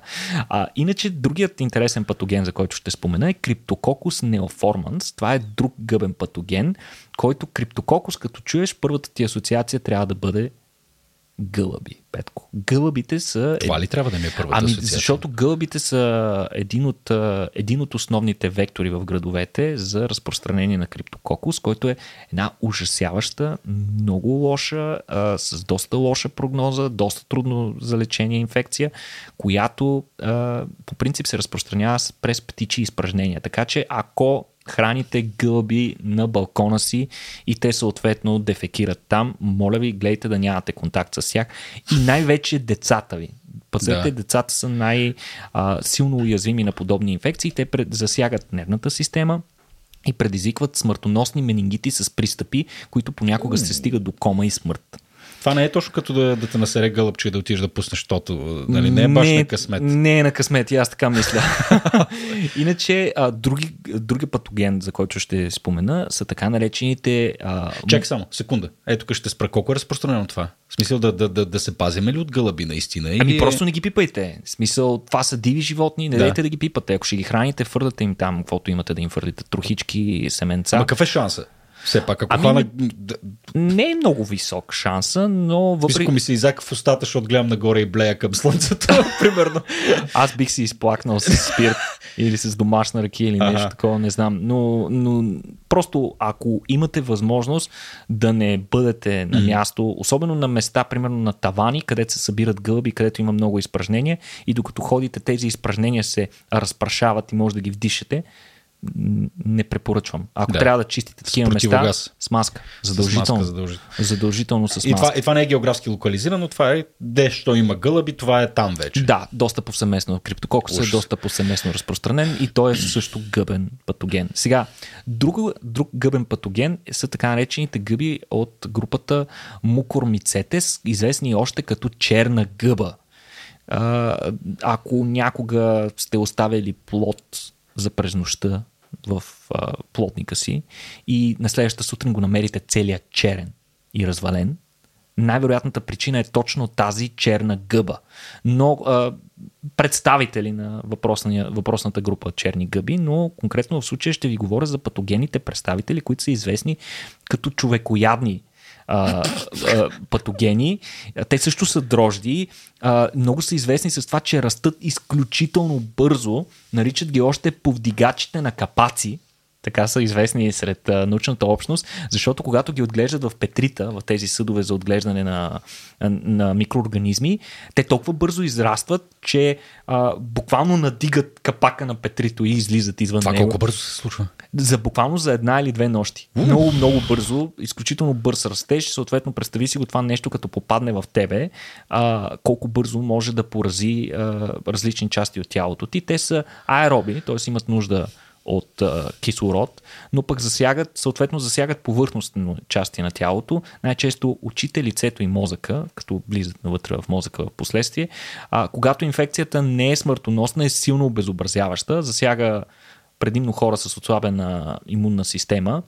А, иначе другият интересен патоген, за който ще спомена е Cryptococcus neoformans. Това е друг гъбен патоген, който Cryptococcus, като чуеш, първата ти асоциация трябва да бъде гълъби, Петко. Гълъбите са... Това ли трябва да ми е първата ами, асоциация? Защото гълъбите са един от, един от основните вектори в градовете за разпространение на криптококус, който е една ужасяваща, много лоша, а, с доста лоша прогноза, доста трудно за лечение инфекция, която а, по принцип се разпространява през птичи изпражнения. Така че ако храните гълби на балкона си и те съответно дефекират там. Моля ви, гледайте да нямате контакт с тях. И най-вече децата ви. Пазете, да. децата са най-силно уязвими на подобни инфекции. Те засягат нервната система, и предизвикват смъртоносни менингити с пристъпи, които понякога се стигат до кома и смърт. Това не е точно като да, да те насере гълъбче и да отидеш да пуснеш тото. Нали? Не е баш не, на късмет. Не е на късмет, и аз така мисля. *laughs* *laughs* Иначе, а, други, други патоген, за който ще спомена, са така наречените... А... Чек само, секунда. Ето тук ще спра. Колко е разпространено това? В смисъл да, да, да, да се пазиме ли от гълъби наистина? Или... Ами просто не ги пипайте. В смисъл, това са диви животни, не да. дайте да ги пипате. Ако ще ги храните, фърдате им там, каквото имате да им фърдите, трохички, семенца. Ама какъв е шанса? Все пак, ако ами, хвана... Не е много висок шанса, но въпреки... Ако ми се изака в устата, защото гледам нагоре и блея към слънцето, *laughs* примерно. Аз бих си изплакнал с спирт. *laughs* или с домашна ракия или нещо Ага. такова, не знам. Но, но просто ако имате възможност да не бъдете на място, особено на места, примерно на тавани, където се събират гълъби, където има много изпражнения и докато ходите тези изпражнения се разпрашават и може да ги вдишате, не препоръчвам. Ако Да. трябва да чистите такива места, с маска. Задължително. маска, задължително. Задължително с маска. И това, и това не е географски локализирано, това е дещо има гълъби, това е там вече. Да, доста повсеместно. Криптококус е Уж. доста повсеместно разпространен и той е също гъбен патоген. Сега, друг, друг гъбен патоген са така наречените гъби от групата Мукормицетес, известни още като черна гъба. А, ако някога сте оставили плод за през нощта в а, плотника си и на следващата сутрин го намерите целият черен и развален, най-вероятната причина е точно тази черна гъба. Но а, представители на въпросния, въпросната група черни гъби, но конкретно в случая ще ви говоря за патогените представители, които са известни като човекоядни а, а, патогени. Те също са дрожди. А, много са известни с това, че растат изключително бързо. Наричат ги още повдигачите на капаци. Така са известни сред научната общност, защото когато ги отглеждат в петрита, в тези съдове за отглеждане на, на микроорганизми, те толкова бързо израстват, че а, буквално надигат капака на петрито и излизат извън Това него колко бързо се случва? за буквално за една или две нощи. Много, много бързо, изключително бърз растеж. Съответно, представи си го това нещо, като попадне в тебе, а, колко бързо може да порази а, различни части от тялото ти. Те са аероби, т.е. имат нужда от а, кислород, но пък засягат, съответно засягат повърхностно части на тялото, най-често очите, лицето и мозъка, като влизат навътре в мозъка в последствие. А, когато инфекцията не е смъртоносна, е силно обезобразяваща, засяга предимно хора с отслабена имунна система,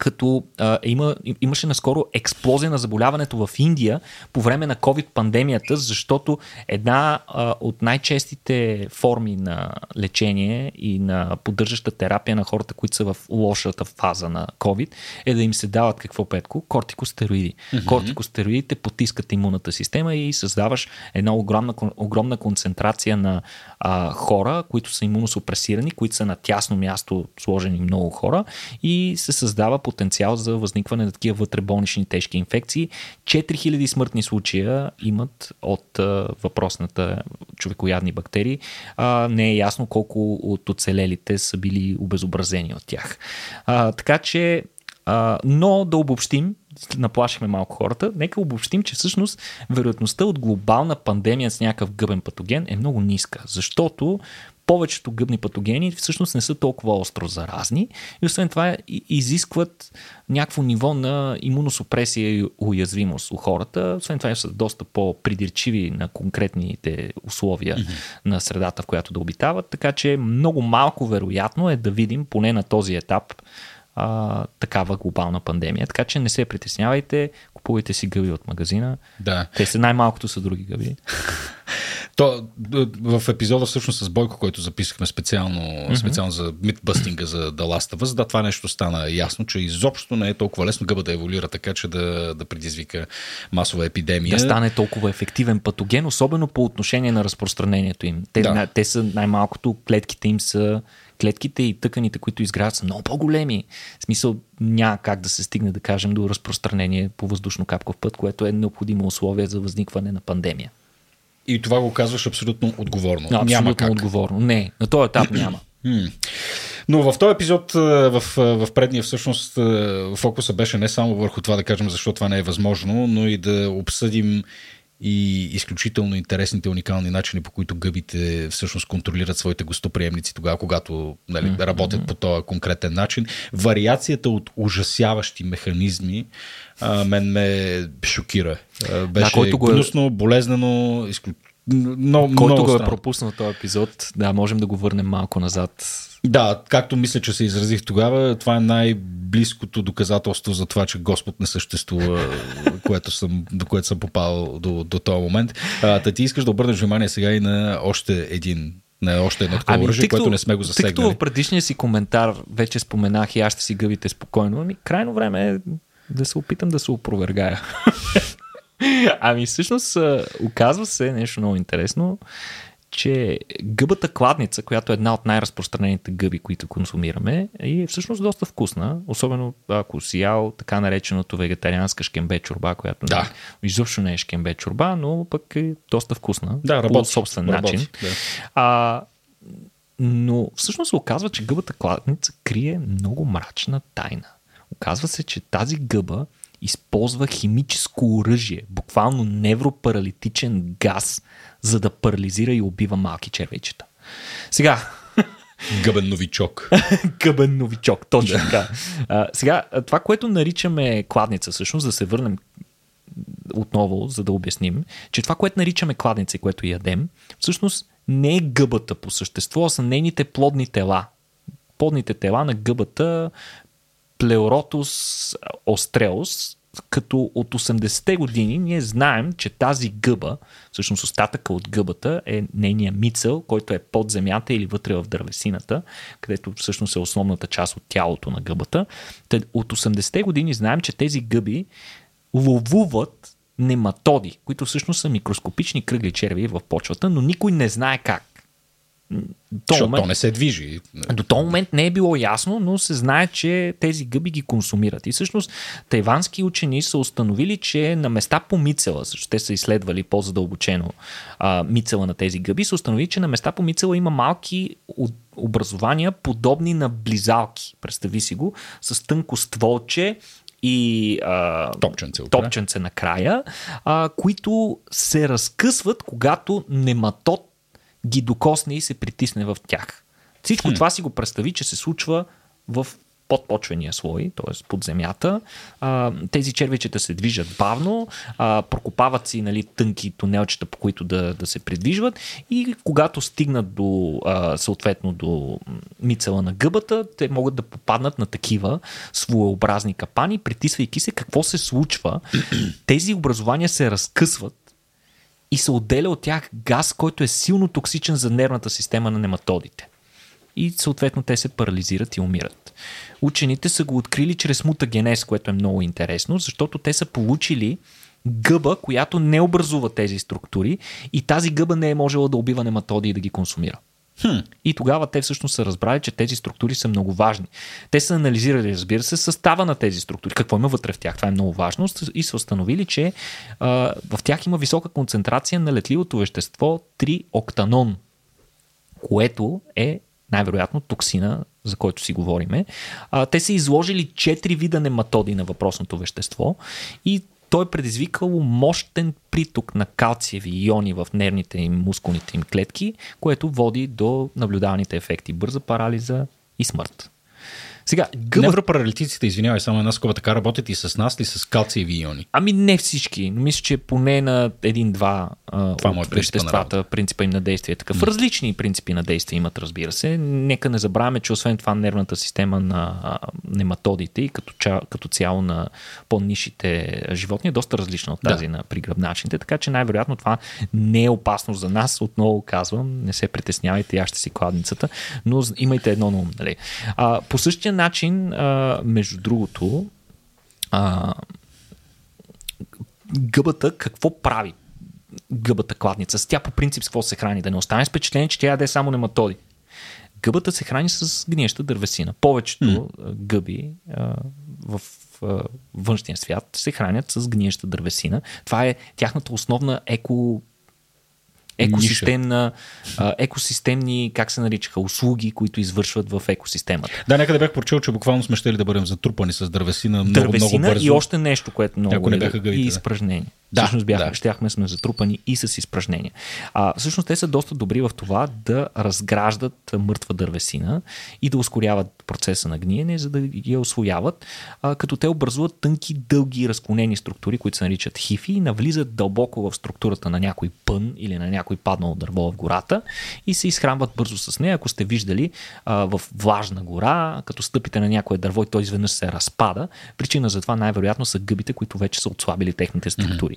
като а, има, имаше наскоро експлозия на заболяването в Индия по време на COVID-пандемията, защото една а, от най-честите форми на лечение и на поддържаща терапия на хората, които са в лошата фаза на COVID, е да им се дават какво петко? Кортикостероиди. Mm-hmm. Кортикостероидите потискат имунната система и създаваш една огромна, огромна концентрация на а, хора, които са имуносупресирани, които са на тясно място сложени много хора и се създава потенциал за възникване на такива вътреболнични тежки инфекции. 4000 смъртни случая имат от а, въпросната човекоядни бактерии. А, не е ясно колко от оцелелите са били обезобразени от тях. А, така че а, но да обобщим, наплашихме малко хората, нека обобщим, че всъщност вероятността от глобална пандемия с някакъв гъбен патоген е много ниска, защото повечето гъбни патогени всъщност не са толкова остро заразни и освен това изискват някакво ниво на имуносупресия и уязвимост у хората. Освен това са доста по-придирчиви на конкретните условия mm-hmm. на средата, в която да обитават, така че много малко вероятно е да видим поне на този етап а, такава глобална пандемия. Така че не се притеснявайте, купувайте си гъби от магазина. Да. Те са най-малкото са други гъби. *laughs* То, в епизода всъщност с Бойко, който записахме специално, mm-hmm. специално за митбъстинга за The Last of Us, да, това нещо стана ясно, че изобщо не е толкова лесно гъба да еволюира така, че да, да предизвика масова епидемия. Да стане толкова ефективен патоген, особено по отношение на разпространението им. Те, Да. те са най-малкото, клетките им са клетките и тъканите, които изграждат, са много по-големи. В смисъл няма как да се стигне, да кажем, до разпространение по въздушно-капков път, което е необходимо условие за възникване на пандемия. И това го казваш абсолютно отговорно. Абсолютно Няма как. отговорно. Не, на този етап *clears throat* няма. Но в този епизод, а, в, а, в предния всъщност а, фокуса беше не само върху това да кажем защо това не е възможно, но и да обсъдим и изключително интересните уникални начини, по които гъбите всъщност контролират своите гостоприемници тогава, когато нали, mm-hmm. работят по този конкретен начин. Вариацията от ужасяващи механизми а, мен ме шокира. А, беше който го е- гнусно, болезнено, изключително. Много, Който много го е пропуснал този епизод, да, можем да го върнем малко назад. Да, както мисля, че се изразих тогава, това е най-близкото доказателство за това, че Господ не съществува, *laughs* което съм, до което съм попал до, до този момент. А, та ти искаш да обърнеш внимание сега и на още един на още едно такова оръжие, Ами, тъй като- което не сме го Тъй като засегнали. в предишния си коментар вече споменах и аз ще си гъбите спокойно, ами крайно време е да се опитам да се опровергая. *laughs* ами всъщност оказва се нещо много интересно, че гъбата кладница, която е една от най-разпространените гъби, които консумираме, е всъщност доста вкусна, особено ако си ял така нареченото вегетарианска шкембе чорба, която Да. не, изобщо не е шкембе чорба, но пък е доста вкусна Да, по работи. собствен Работи, начин. да. А, но всъщност се оказва, че гъбата кладница крие много мрачна тайна. Оказва се, че тази гъба използва химическо оръжие, буквално невропаралитичен газ, за да парализира и убива малки червейчета. Сега, *laughs* Гъбен новичок. *laughs* гъбен новичок, точно така. А, сега, това, което наричаме кладница, всъщност, да се върнем отново, за да обясним, че това, което наричаме кладница и което ядем, всъщност не е гъбата по същество, а са нейните плодни тела. Плодните тела на гъбата Плеоротус остреус, като от 80-те години ние знаем, че тази гъба, всъщност остатъка от гъбата е нейния мицел, който е под земята или вътре в дървесината, където всъщност е основната част от тялото на гъбата. От 80-те години знаем, че тези гъби ловуват нематоди, които всъщност са микроскопични кръгли черви в почвата, но никой не знае как. До Защото момент- то не се движи. до този момент не е било ясно, но се знае, че тези гъби ги консумират. И всъщност тайвански учени са установили, че на места по мицела, защото те са изследвали по-задълбочено а, мицела на тези гъби, са установили, че на места по мицела има малки образования, подобни на близалки. Представи си го, с тънко стволче и а, Топченце топченце накрая, а, които се разкъсват, когато нематод ги докосне и се притисне в тях. Всичко хм. това си го представи, че се случва в подпочвения слой, т.е. под земята. А, тези червичета се движат бавно, а, прокопават си нали, тънки тунелчета, по които да, да се придвижват и когато стигнат до, а, съответно до мицела на гъбата, те могат да попаднат на такива своеобразни капани, притисвайки се какво се случва. Тези образования се разкъсват и се отделя от тях газ, който е силно токсичен за нервната система на нематодите. И съответно те се парализират и умират. Учените са го открили чрез мутагенез, което е много интересно, защото те са получили гъба, която не образува тези структури и тази гъба не е можела да убива нематоди и да ги консумира. Хм. И тогава те всъщност са разбрали, че тези структури са много важни. Те са анализирали, разбира се, състава на тези структури. Какво има вътре в тях? Това е много важно. И са установили, че а, в тях има висока концентрация на летливото вещество 3-октанон, което е най-вероятно токсина, за който си говориме. А, те са изложили 4 вида нематоди на въпросното вещество и той е предизвикало мощен приток на калциеви иони в нервните и мускулните им клетки, което води до наблюдаваните ефекти бърза парализа и смърт. Сега, гъба... Невропаралитиците, извинявай, само една скоба, така работят и с нас ли с калциеви иони? Ами не всички, но мисля, че поне на един-два Това му е от принципа веществата, принципа им на действие е такъв. Различни принципи на действие имат, разбира се. Нека не забравяме, че освен това нервната система на нематодите и като, ча, като цяло на по-нишите животни е доста различна от Да. тази на пригръбначните, така че най-вероятно това не е опасно за нас. Отново казвам, не се притеснявайте, аз ще си кладницата, но имайте едно на ум. Нали? А, по същия начин, а, между другото, а, гъбата какво прави? Гъбата кладница. С тя по принцип с какво се храни? Да не остане с впечатление, че тя яде само нематоди. Гъбата се храни с гниеща дървесина. Повечето mm. гъби а, в външния свят се хранят с гниеща дървесина. Това е тяхната основна еко екосистемна, а, екосистемни, как се наричаха, услуги, които извършват в екосистемата. Да, някъде бях прочел, че буквално сме щели да бъдем затрупани с дървесина много, дървесина много бързо. и още нещо, което много Ако не е- бяха гъбите, и изпражнения. Да, всъщност бяха, да. щяхме сме затрупани и с изпражнения. А, всъщност те са доста добри в това да разграждат мъртва дървесина и да ускоряват процеса на гниене, за да я освояват, а, като те образуват тънки, дълги, разклонени структури, които се наричат хифи и навлизат дълбоко в структурата на някой пън или на някой паднал дърво в гората и се изхранват бързо с нея. Ако сте виждали а, в влажна гора, като стъпите на някое дърво и той изведнъж се разпада, причина за това най-вероятно са гъбите, които вече са отслабили техните структури.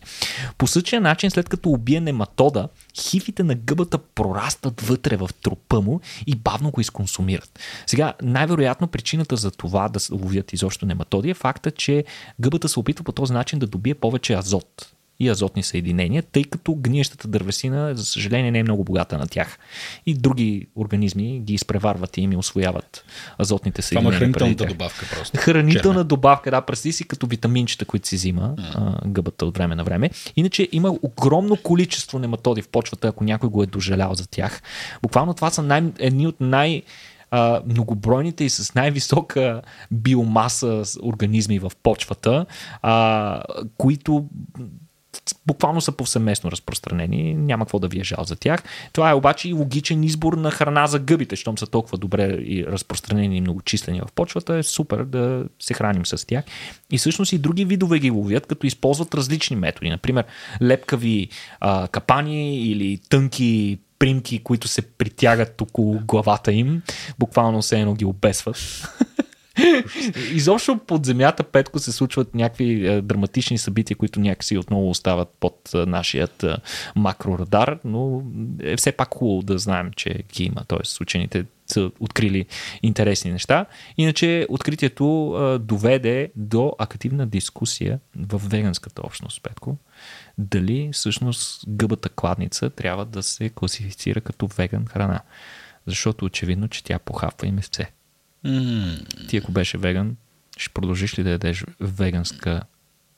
По същия начин, след като убие нематода, хифите на гъбата прорастват вътре в трупа му и бавно го изконсумират. Сега, най-вероятно причината за това да се ловят изобщо нематоди е факта, че гъбата се опитва по този начин да добие повече азот. И азотни съединения, тъй като гниещата дървесина, за съжаление, не е много богата на тях. И други организми ги изпреварват и им освояват азотните съединения. Това е хранителната добавка просто. Хранителна Черна. добавка, да, представи си като витаминчета, които си взима а, гъбата от време на време. Иначе има огромно количество нематоди в почвата, ако някой го е дожалял за тях. Буквално това са най- едни от най- а, многобройните и с най-висока биомаса организми в почвата, а, които буквално са повсеместно разпространени, няма какво да ви е жал за тях. Това е обаче и логичен избор на храна за гъбите, щом са толкова добре и разпространени и многочислени в почвата, е супер да се храним с тях. И всъщност и други видове ги ловят, като използват различни методи. Например, лепкави а, капани или тънки примки, които се притягат около главата им, буквално се едно ги обесват. *laughs* *laughs* Изобщо под земята, Петко, се случват някакви е, драматични събития, които някакси отново остават под е, нашият е, макрорадар, но е все пак хубаво да знаем, че ги има. Тоест, учените са открили интересни неща. Иначе откритието е, доведе до активна дискусия в веганската общност, Петко. Дали всъщност гъбата кладница трябва да се класифицира като веган храна. Защото очевидно, че тя похапва и месце. Mm. Ти ако беше веган, ще продължиш ли да ядеш веганска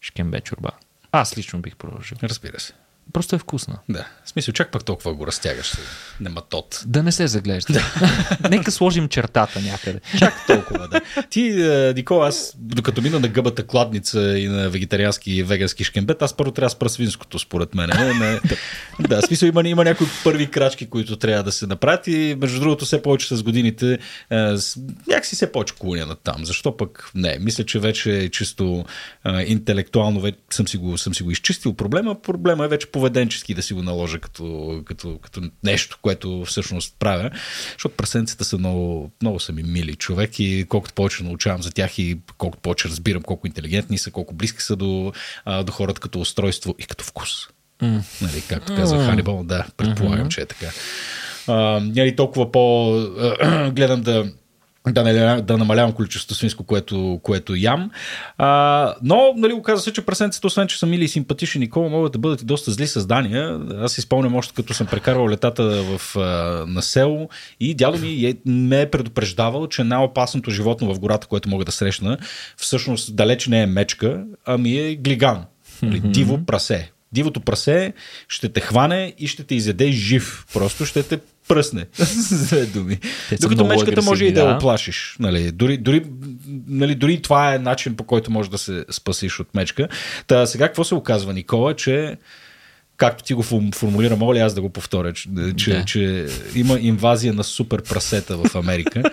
шкембе чорба? Аз лично бих продължил. Разбира се. Просто е вкусна. Да. В смисъл, чак пък толкова го разтягаш. Нематот. Да не се заглежда. Да. *laughs* Нека сложим чертата някъде. Чак толкова, да. Ти, е, Никола, аз, докато мина на гъбата кладница и на вегетариански и вегански шкембет, аз първо трябва да спра свинското, според мен. Не, не. да, смисъл има, има някои първи крачки, които трябва да се направят и между другото все повече с годините е, някакси все повече клоня на там. Защо пък не? Мисля, че вече чисто е, интелектуално вече съм си, го, съм си го изчистил проблема. Проблема е вече поведенчески да си го наложа като, като, като нещо, което всъщност правя. Защото прасенцата са много, много са ми мили човек и колкото повече научавам за тях и колкото повече разбирам колко интелигентни са, колко близки са до, до хората като устройство и като вкус. Mm. Нали, както казва mm. Ханибал, да, предполагам, mm-hmm. че е така. А, нали, толкова по... *clears throat* гледам да да, не, да намалявам количеството свинско, което, което ям. А, но, нали, оказа се, че прасенците, освен че са мили и симпатични Никола, могат да бъдат и доста зли създания. Аз си спомням още като съм прекарвал летата в, а, на село и дядо ми е, ме е предупреждавал, че най-опасното животно в гората, което мога да срещна, всъщност далеч не е мечка, ами е глиган. Нали, диво прасе. Дивото прасе ще те хване и ще те изяде жив. Просто ще те пръсне. *laughs* Две думи. Докато мечката може и да я оплашиш. Нали, дори, дори, нали, дори това е начин по който може да се спасиш от мечка. Та сега какво се оказва, Никола, че както ти го формулира, мога ли аз да го повторя, че, да. че има инвазия на супер прасета в Америка.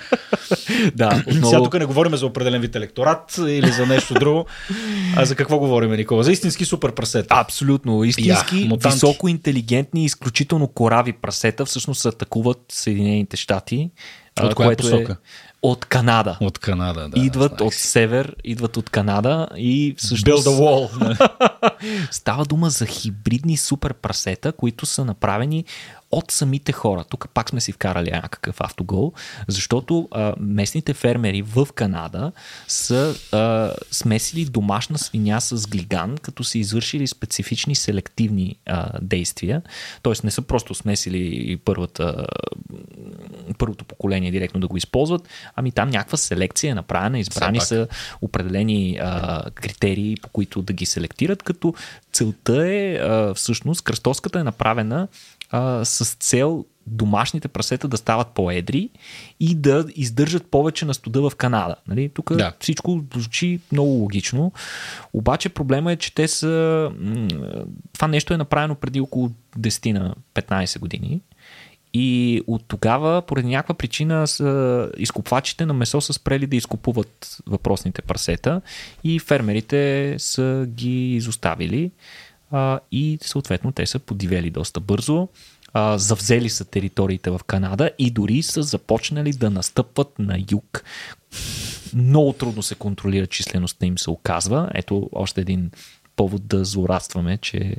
*laughs* да, отново... Сега тук не говорим за определен вид електорат или за нещо друго. А за какво говорим, Никола? За истински супер прасета. Абсолютно. Истински, Я, високо интелигентни, изключително корави прасета всъщност атакуват Съединените щати. От коя което е посока? Е от Канада. От Канада, да. Идват от север, идват от Канада и всъщност... Build a wall. *laughs* Става дума за хибридни супер прасета, които са направени от самите хора. Тук пак сме си вкарали някакъв автогол, защото а, местните фермери в Канада са а, смесили домашна свиня с глиган, като са извършили специфични селективни а, действия. Тоест не са просто смесили първата, първото поколение директно да го използват, ами там някаква селекция е направена, избрани са определени а, критерии, по които да ги селектират, като целта е а, всъщност кръстоската е направена а, с цел домашните прасета да стават по-едри и да издържат повече на студа в Канада. Нали? Тук да. всичко звучи много логично, обаче проблема е, че те са... Това нещо е направено преди около 10 на 15 години и от тогава, поради някаква причина, са изкупвачите на месо са спрели да изкупуват въпросните прасета и фермерите са ги изоставили а, и съответно те са подивели доста бързо. А, завзели са териториите в Канада и дори са започнали да настъпват на юг. Много трудно се контролира числеността им се оказва. Ето още един повод да злорадстваме, че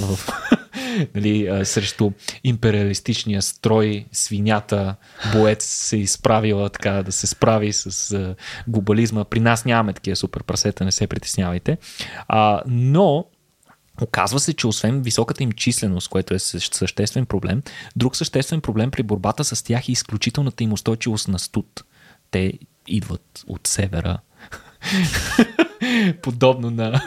в, *laughs* нали, срещу империалистичния строй свинята боец се изправила така да се справи с глобализма. При нас нямаме такива супер прасета, не се притеснявайте. А, но Оказва се, че освен високата им численост, което е съществен проблем, друг съществен проблем при борбата с тях е изключителната им устойчивост на студ. Те идват от севера. *laughs* Подобно на,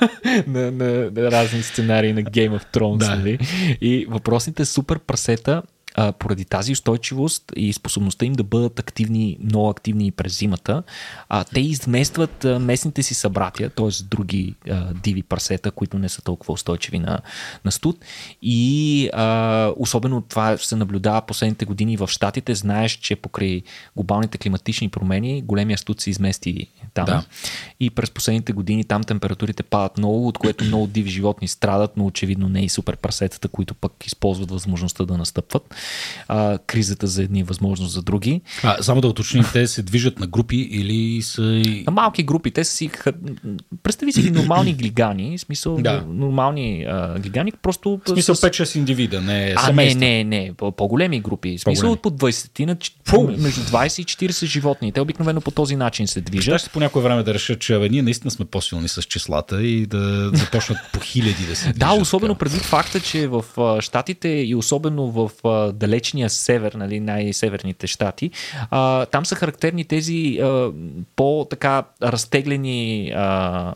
на, на, на разни сценарии на Game of Thrones. Да. Нали? И въпросните супер прасета а, поради тази устойчивост и способността им да бъдат активни, много активни и през зимата, а, те изместват а, местните си събратия, т.е. други а, диви прасета, които не са толкова устойчиви на, на студ. И а, особено това се наблюдава последните години в Штатите. Знаеш, че покрай глобалните климатични промени големия студ се измести там. Да. И през последните години там температурите падат много, от което много диви животни страдат, но очевидно не и супер прасетата, които пък използват възможността да настъпват а, кризата за едни, възможност за други. А, само да уточним, те се движат на групи или са... На малки групи. Те са си... Представи си нормални *clears throat* глигани, в смисъл да. нормални а, глигани, просто... В смисъл с... 5-6 индивида, не а, семейства. не, не, не, по-големи групи. В смисъл по от по 20 на между 20 и 40 животни. Те обикновено по този начин се движат. Ще по някое време да решат, че ние наистина сме по-силни с числата и да започнат по хиляди да се *laughs* движат. Да, особено предвид факта, че в Штатите и особено в далечния север, нали, най-северните щати, а, там са характерни тези а, по-така разтеглени а,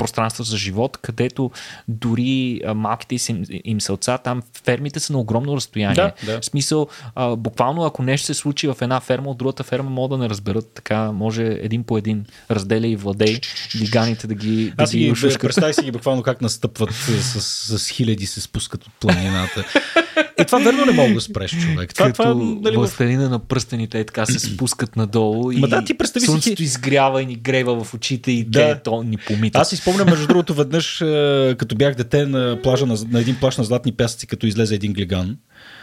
пространства за живот, където дори а, малките им, им селца, там фермите са на огромно разстояние. Да, да. В смисъл, а, буквално ако нещо се случи в една ферма, от другата ферма могат да не разберат. Така може един по един разделя и владей диганите да ги Аз да ги, ги представи си ги буквално как настъпват с, с, с хиляди се спускат от планината. *laughs* И това верно не мога да спреш човек. Това, Като това, нали, властелина на пръстените е така се *clears throat* спускат надолу и да, ти представи слънцето си... изгрява и ни грева в очите и да. те то ни помита. Аз си спомням, между другото, веднъж, е, като бях дете на плажа на, на един плаж на Златни пясъци, като излезе един глиган.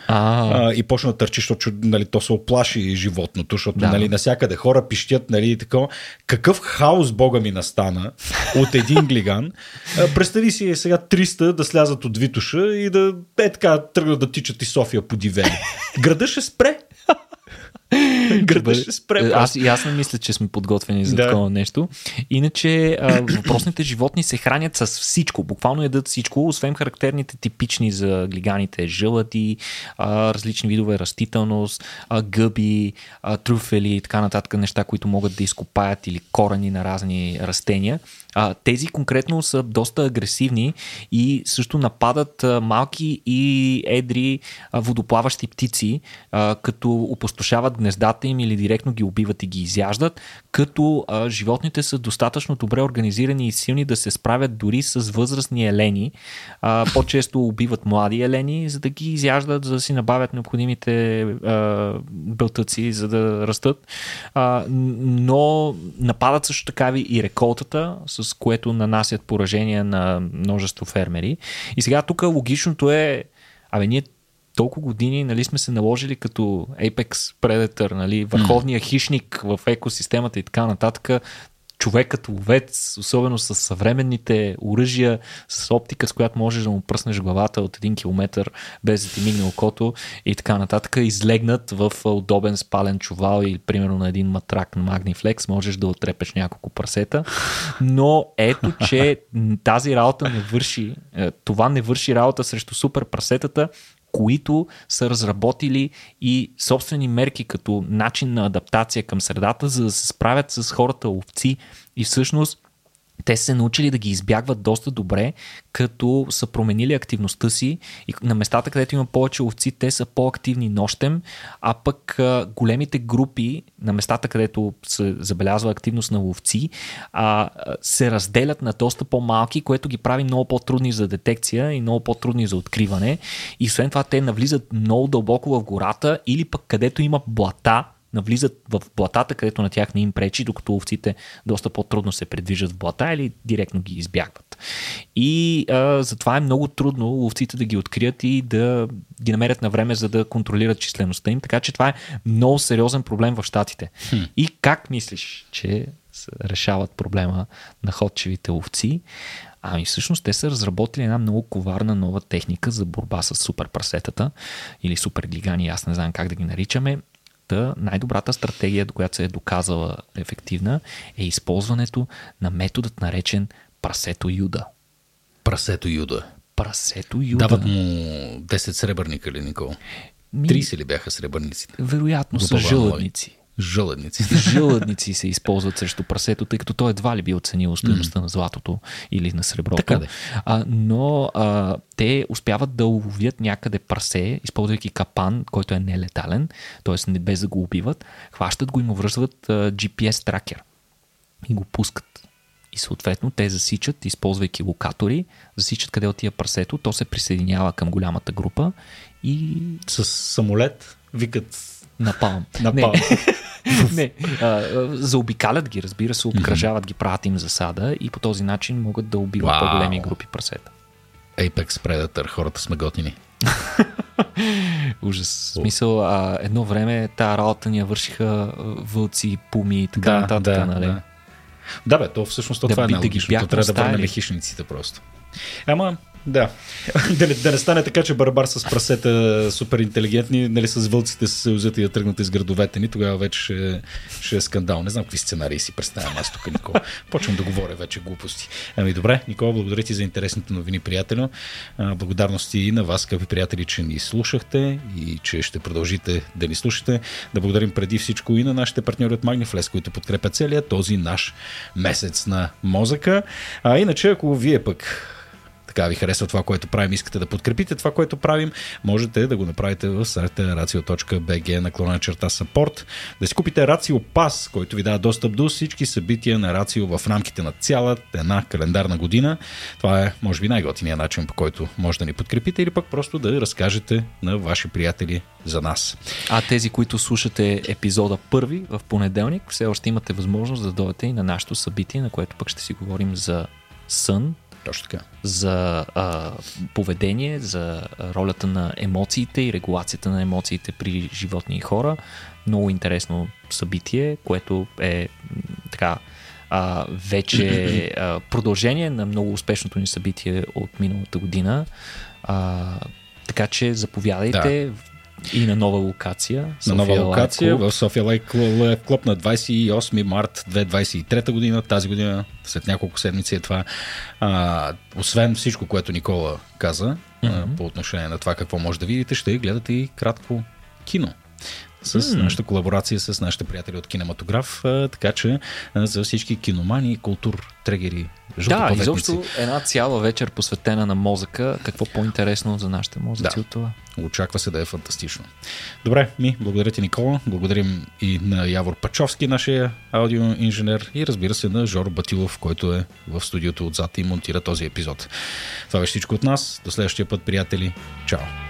А, и почна да търчи, защото нали, то се оплаши животното, защото да. нали, насякъде хора пищят, нали, и така. Какъв хаос бога ми настана от един глиган. А, представи си сега 300 да слязат от Витуша и да е така тръгнат да тичат и София по дивени. Града ще спре. Града ще спре. Аз, и аз не мисля, че сме подготвени за да. такова нещо. Иначе а, въпросните животни се хранят с всичко. Буквално ядат всичко, освен характерните типични за глиганите жълъти, а, различни видове растителност, а, гъби, а, трюфели и така нататък неща, които могат да изкопаят или корени на разни растения. А, тези конкретно са доста агресивни и също нападат а, малки и едри а, водоплаващи птици, а, като опустошават гнездата им или директно ги убиват и ги изяждат, като а, животните са достатъчно добре организирани и силни да се справят дори с възрастни елени. А, по-често убиват млади елени, за да ги изяждат, за да си набавят необходимите а, бълтъци, за да растат. А, но нападат също така и реколтата, с което нанасят поражения на множество фермери. И сега тук логичното е, абе ние толкова години нали, сме се наложили като Apex Predator, нали, върховния хищник в екосистемата и така нататък, човекът ловец, особено с съвременните оръжия, с оптика, с която можеш да му пръснеш главата от един километр, без да ти мигне окото и така нататък, излегнат в удобен спален чувал или примерно на един матрак на Magniflex, можеш да отрепеш няколко прасета. Но ето, че *laughs* тази работа не върши, е, това не върши работа срещу супер прасетата, които са разработили и собствени мерки като начин на адаптация към средата, за да се справят с хората овци и всъщност те се научили да ги избягват доста добре, като са променили активността си и на местата, където има повече овци, те са по-активни нощем, а пък големите групи на местата, където се забелязва активност на овци, се разделят на доста по-малки, което ги прави много по-трудни за детекция и много по-трудни за откриване. И освен това те навлизат много дълбоко в гората или пък където има блата, навлизат в блатата, където на тях не им пречи, докато овците доста по-трудно се предвижат в блата или директно ги избягват. И а, затова е много трудно ловците да ги открият и да ги намерят на време, за да контролират числеността им. Така че това е много сериозен проблем в Штатите. Хм. И как мислиш, че решават проблема на ходчевите ловци? Ами всъщност те са разработили една много коварна нова техника за борба с супер прасетата или супер глигани, аз не знам как да ги наричаме. Та най-добрата стратегия, до която се е доказала ефективна, е използването на методът наречен прасето юда. Прасето юда. Прасето Юда. Дават му 10 сребърника ли, Никол? 30 ли бяха сребърниците? Вероятно са жълъдници. Жълъдници. *laughs* Жълъдници се използват срещу прасето, тъй като той едва ли би оценил стоеността mm. на златото или на среброто. Така де. А, но а, те успяват да уловят някъде прасе, използвайки капан, който е нелетален, т.е. не без да го убиват, хващат го и му връзват а, GPS тракер и го пускат. И съответно те засичат, използвайки локатори, засичат къде отива прасето, то се присъединява към голямата група и... С самолет викат Напалм. Напалм. Не, *laughs* а, заобикалят ги, разбира се, обкръжават ги, правят им засада и по този начин могат да убиват Вау. по-големи групи прасета. Apex Predator, хората сме готини. *laughs* Ужас. В смисъл, а, едно време тази работа ни я вършиха вълци, пуми и така нататък, да, нали? да. Да, бе, то всъщност то Да това е би- да ги То трябва да върнем хищниците просто. Ама, да. да, не, да не стане така, че барбар с прасета супер интелигентни, нали, с вълците се съюзят и да тръгнат из градовете ни, тогава вече ще, ще е скандал. Не знам какви сценарии си представям аз тук, Никола. Почвам да говоря вече глупости. Ами добре, Никола, благодаря ти за интересните новини, приятелю. Благодарности и на вас, скъпи приятели, че ни слушахте и че ще продължите да ни слушате. Да благодарим преди всичко и на нашите партньори от Magniflex, които подкрепят целият този наш месец на мозъка. А иначе, ако вие пък така ви харесва това, което правим, искате да подкрепите това, което правим, можете да го направите в сайта racio.bg наклона черта support, да си купите Racio Pass, който ви дава достъп до всички събития на Racio в рамките на цялата една календарна година. Това е, може би, най-готиният начин, по който може да ни подкрепите или пък просто да разкажете на ваши приятели за нас. А тези, които слушате епизода първи в понеделник, все още имате възможност да дойдете и на нашето събитие, на което пък ще си говорим за сън, Точно така. за а, поведение, за ролята на емоциите и регулацията на емоциите при животни и хора. Много интересно събитие, което е така а, вече а, продължение на много успешното ни събитие от миналата година. А, така че заповядайте и на нова локация. на нова София локация Club. в София Лайк Клуб, Клуб на 28 март 2023 година. Тази година, след няколко седмици е това. А, освен всичко, което Никола каза а, по отношение на това какво може да видите, ще гледате и кратко кино с нашата колаборация с нашите приятели от кинематограф, така че за всички киномани, култур, трегери, Да, изобщо една цяла вечер посветена на мозъка. Какво по-интересно за нашите мозъци Да. от това? Очаква се да е фантастично. Добре, ми, благодаря ти, Никола. Благодарим и на Явор Пачовски, нашия аудиоинженер и разбира се на Жоро Батилов, който е в студиото отзад и монтира този епизод. Това беше всичко от нас. До следващия път, приятели. Чао!